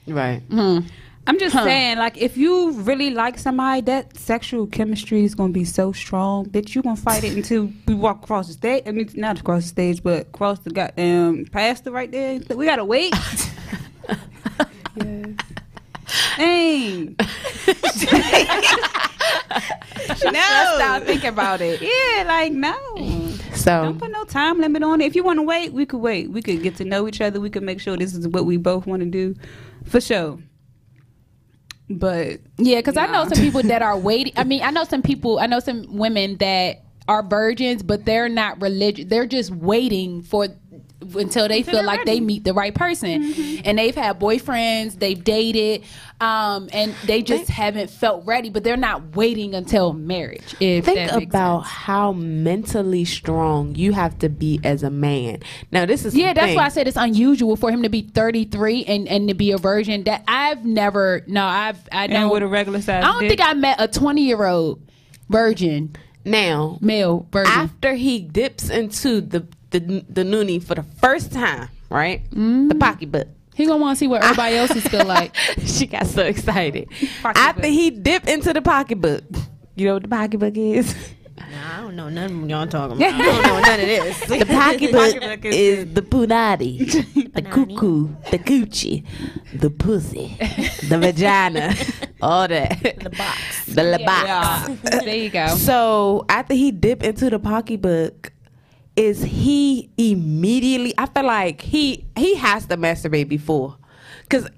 S6: Right.
S4: Hmm.
S5: I'm just
S4: Huh.
S5: saying, like, if you really like somebody, that sexual chemistry is gonna be so strong, bitch. You gonna fight it until we walk across the stage. I mean, not across the stage, but across the goddamn pastor right there. We gotta wait. Dang.
S4: Let's stop thinking about it.
S5: Yeah, like no.
S6: So
S5: Don't put no time limit on it. If you want to wait, we could wait. We could get to know each other. We could make sure this is what we both want to do, for sure. But
S4: Yeah, because I know some people that are waiting. I mean, I know some people. I know some women that are virgins, but they're not religious. They're just waiting for until they feel
S5: they're
S4: like they meet the right person. And they've had boyfriends, they've dated, um, and they just haven't felt ready. But they're not waiting until marriage. If
S6: Think
S4: that
S6: about
S4: sense.
S6: how mentally strong you have to be as a man. Now, this is
S4: Yeah, that's
S6: thing.
S4: why I said it's unusual for him to be 33 and, and to be a virgin. That I've never. No, I've. I don't.
S5: with a regular size.
S4: I don't
S5: dick.
S4: think I met a 20 year old virgin
S6: Now,
S4: male virgin.
S6: after he dips into the the the noonie for the first time, right?
S4: Mm-hmm.
S6: The pocketbook.
S4: He gonna want to see what everybody else is feel like.
S6: she got so excited.
S5: Pocketbook.
S6: After he dipped into the pocketbook, you know what the pocketbook is?
S3: Nah, I don't know none of y'all talking about. I don't know none of this.
S6: The pocketbook
S5: Pocketbook
S6: is,
S5: is
S6: the punani, the cuckoo, the coochie, the pussy, the vagina, all that.
S3: the box.
S6: The la box.
S5: Yeah.
S4: there you go.
S6: So after he dipped into the pocketbook, is he immediately? I feel like he he has to masturbate before, because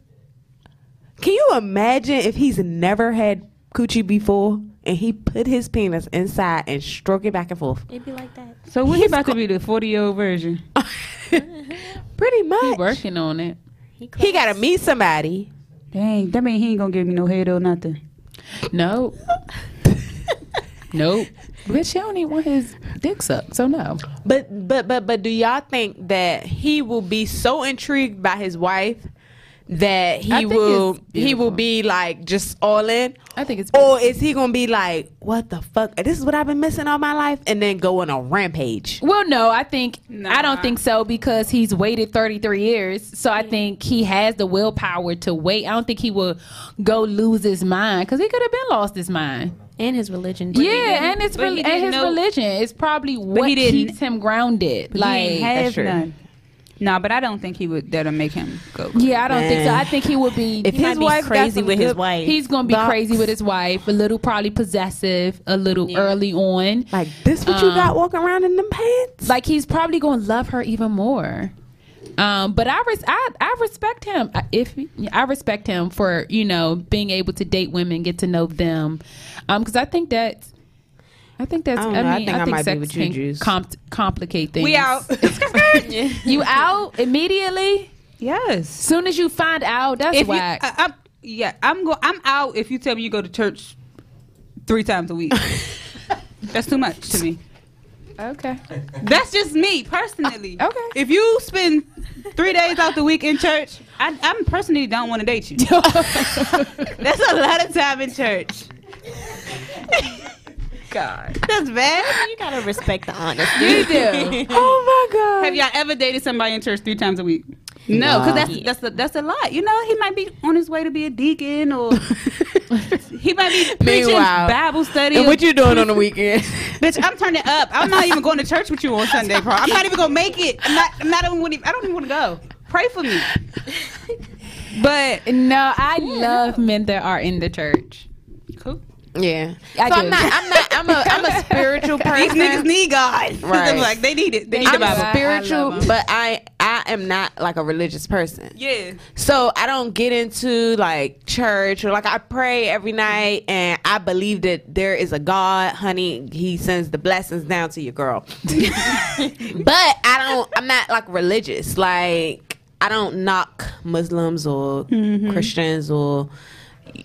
S6: can you imagine if he's never had coochie before and he put his penis inside and stroke it back and forth?
S3: It'd be like that.
S5: So what he about to be the forty year old version?
S6: Pretty much.
S4: He working on it.
S6: He got to meet somebody.
S5: Dang, that mean he ain't gonna give me no head or nothing.
S4: No. nope. But she don't even want his dick sucked, so no.
S6: But but but but do y'all think that he will be so intrigued by his wife that he will he will be like just all in?
S4: I think it's
S6: Or is he gonna be like, what the fuck? This is what I've been missing all my life, and then go on a rampage?
S4: Well, no, I think I don't think so because he's waited 33 years. So I think he has the willpower to wait. I don't think he will go lose his mind because he could have been lost his mind.
S3: And his religion. too.
S4: yeah, and it's
S5: but
S4: rel-
S5: he
S4: and his
S5: know-
S4: religion is probably what
S5: he
S4: keeps him grounded.
S5: he
S4: Like,
S5: ain't have
S6: true.
S5: none. No, but I don't think he would. That'll make him go.
S4: yeah, I don't think so. I think he would be.
S6: If his wife got
S3: crazy
S6: some
S3: with his wife.
S4: He's gonna be
S6: Box.
S4: crazy with his wife, a little probably possessive, a little early on.
S6: Like this, what you
S4: Um,
S6: got walking around in them pants?
S4: Like he's probably gonna love her even more. Um, but I, res- I I respect him. I- If I respect him for you know being able to date women, get to know them, um, because I think that I think that's.
S6: I
S4: I,
S6: don't know. I think I might be
S4: sex
S6: with you,
S4: can
S6: Juice.
S4: comp- complicate things.
S5: We out.
S4: you out immediately?
S5: yes.
S4: Soon as you find out, that's
S5: If you,
S4: whack.
S5: I, I'm, yeah, I'm go. I'm out. If you tell me you go to church three times a week, that's too much to me.
S4: Okay.
S5: That's just me personally.
S4: Oh, okay.
S5: If you spend three days out the week in church, I, I'm personally don't want to date you. That's a lot of time in church.
S4: God.
S5: That's bad.
S3: You gotta respect the honesty.
S4: You do.
S6: oh my god!
S5: Have y'all ever dated somebody in church three times a week? No, because that's that's a, that's a lot. You know, he might be on his way to be a deacon, or he might be preaching
S6: Meanwhile,
S5: Bible study.
S6: and what you doing on the weekend?
S5: Bitch, I'm turning up. I'm not even going to church with you on Sunday, bro. I'm not even gonna make it. I'm not. I'm not even. I don't even want to go. Pray for me. But
S4: No, I love men that are in the church.
S5: Cool.
S6: yeah.
S4: I
S6: so
S4: do.
S6: I'm not. I'm not. I'm a. I'm a spiritual person.
S5: These niggas need God.
S6: Right.
S5: I'm like they need it. They need the
S6: I'm
S5: Bible.
S4: I- I
S6: spiritual, but I I am not like a religious person.
S5: Yeah.
S6: So I don't get into like church or like I pray every night and I believe that there is a God, honey. He sends the blessings down to your girl. but I don't. I'm not like religious. Like I don't knock Muslims or mm-hmm. Christians or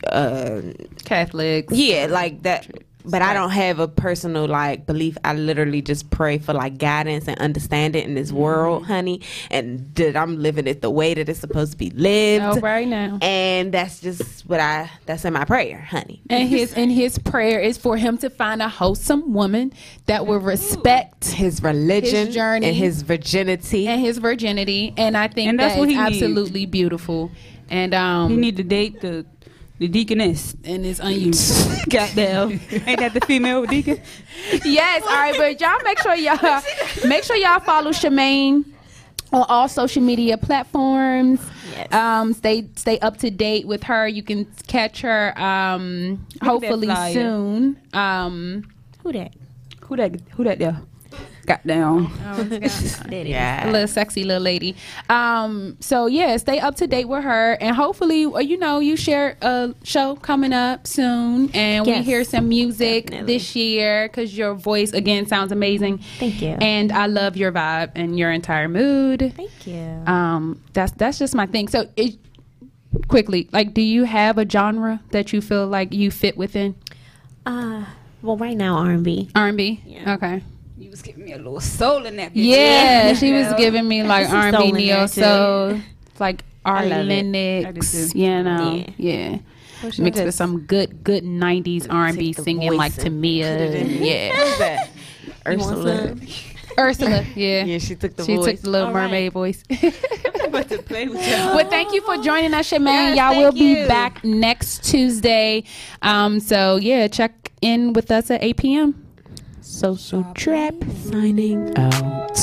S6: uh,
S4: Catholics.
S6: yeah, like that. But I don't have a personal like belief. I literally just pray for like guidance and understanding in this world, honey, and that I'm living it the way that it's supposed to be lived.
S4: Oh, right now.
S6: And that's just what I. That's in my prayer, honey.
S4: And his and his prayer is for him to find a wholesome woman that will respect
S6: His religion,
S4: His journey.
S6: and his virginity.
S4: and his virginity. And I think
S5: And that's
S4: that
S5: what
S4: is
S5: he need.
S4: absolutely beautiful. And um
S5: You need to date the the deaconess.
S4: and it's unusual.
S5: Goddamn. Ain't that the female deacon?
S4: yes, all right, but y'all make sure y'all make sure y'all follow Shemaine on all social media platforms.
S3: Yes.
S4: Um, stay stay up to date with her. You can catch her um, hopefully soon. Um,
S3: Who that?
S5: Who that? Who that there?
S4: Got down.
S3: yeah.
S4: a little sexy little lady. Um, so yeah, stay up to date with her, and hopefully, uh, you know, you share a show coming up soon, and we hear some music
S3: definitely.
S4: this year because your voice again sounds amazing.
S3: Thank you.
S4: And I love your vibe and your entire mood.
S3: Thank you.
S4: Um, that's that's just my thing. So it, quickly, like, do you have a genre that you feel like you fit within?
S3: Uh, well, right now R and B.
S4: R and B.
S3: Yeah.
S4: Okay.
S5: You was giving me a little soul in that. bitch.
S4: Yeah, she was giving me like
S3: some R&B
S4: neo soul, like Ari
S3: love.
S4: Lennox. You know,
S3: Yeah.
S4: yeah.
S6: Wish
S4: Mixed with
S6: just
S4: some good, good '90s R and B
S6: take
S4: singing like
S6: and
S4: Tamia.
S6: put it
S4: and- Yeah,
S6: Who's that? Ursula.
S4: Ursula. Yeah,
S6: Yeah, she took the
S4: she
S6: voice.
S4: took the Little
S3: All right.
S4: Mermaid voice.
S5: about to play with y'all.
S4: Well, thank you for joining us, Shemaine.
S5: Yes,
S4: Y'all will
S5: thank
S4: be back next Tuesday. Um, so yeah, check in with us at 8 p.m. Social Trap signing out.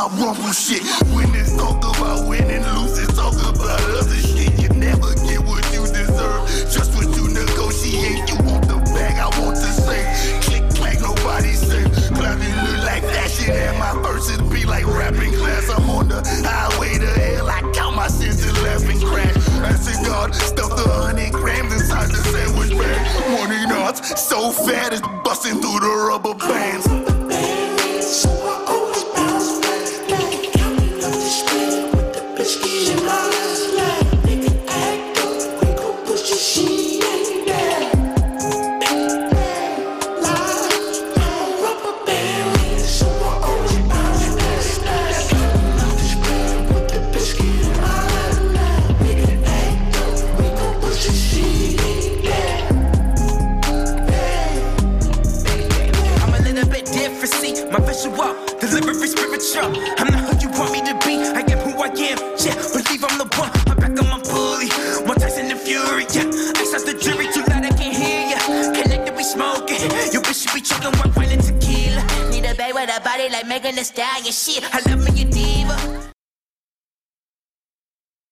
S9: My rumble shit. It's talk about winning, losing, talk about other shit. You never get what you deserve. Just what you negotiate. You want the bag, I want the same. Click, clack, nobody safe. Cloudy look like that shit, and my verses be like rapping class. I'm on the highway to hell. I count my sins and laugh and crash. I said, God, stuff the honey grams inside the sandwich bag. Morning nuts, so fat it's busting through the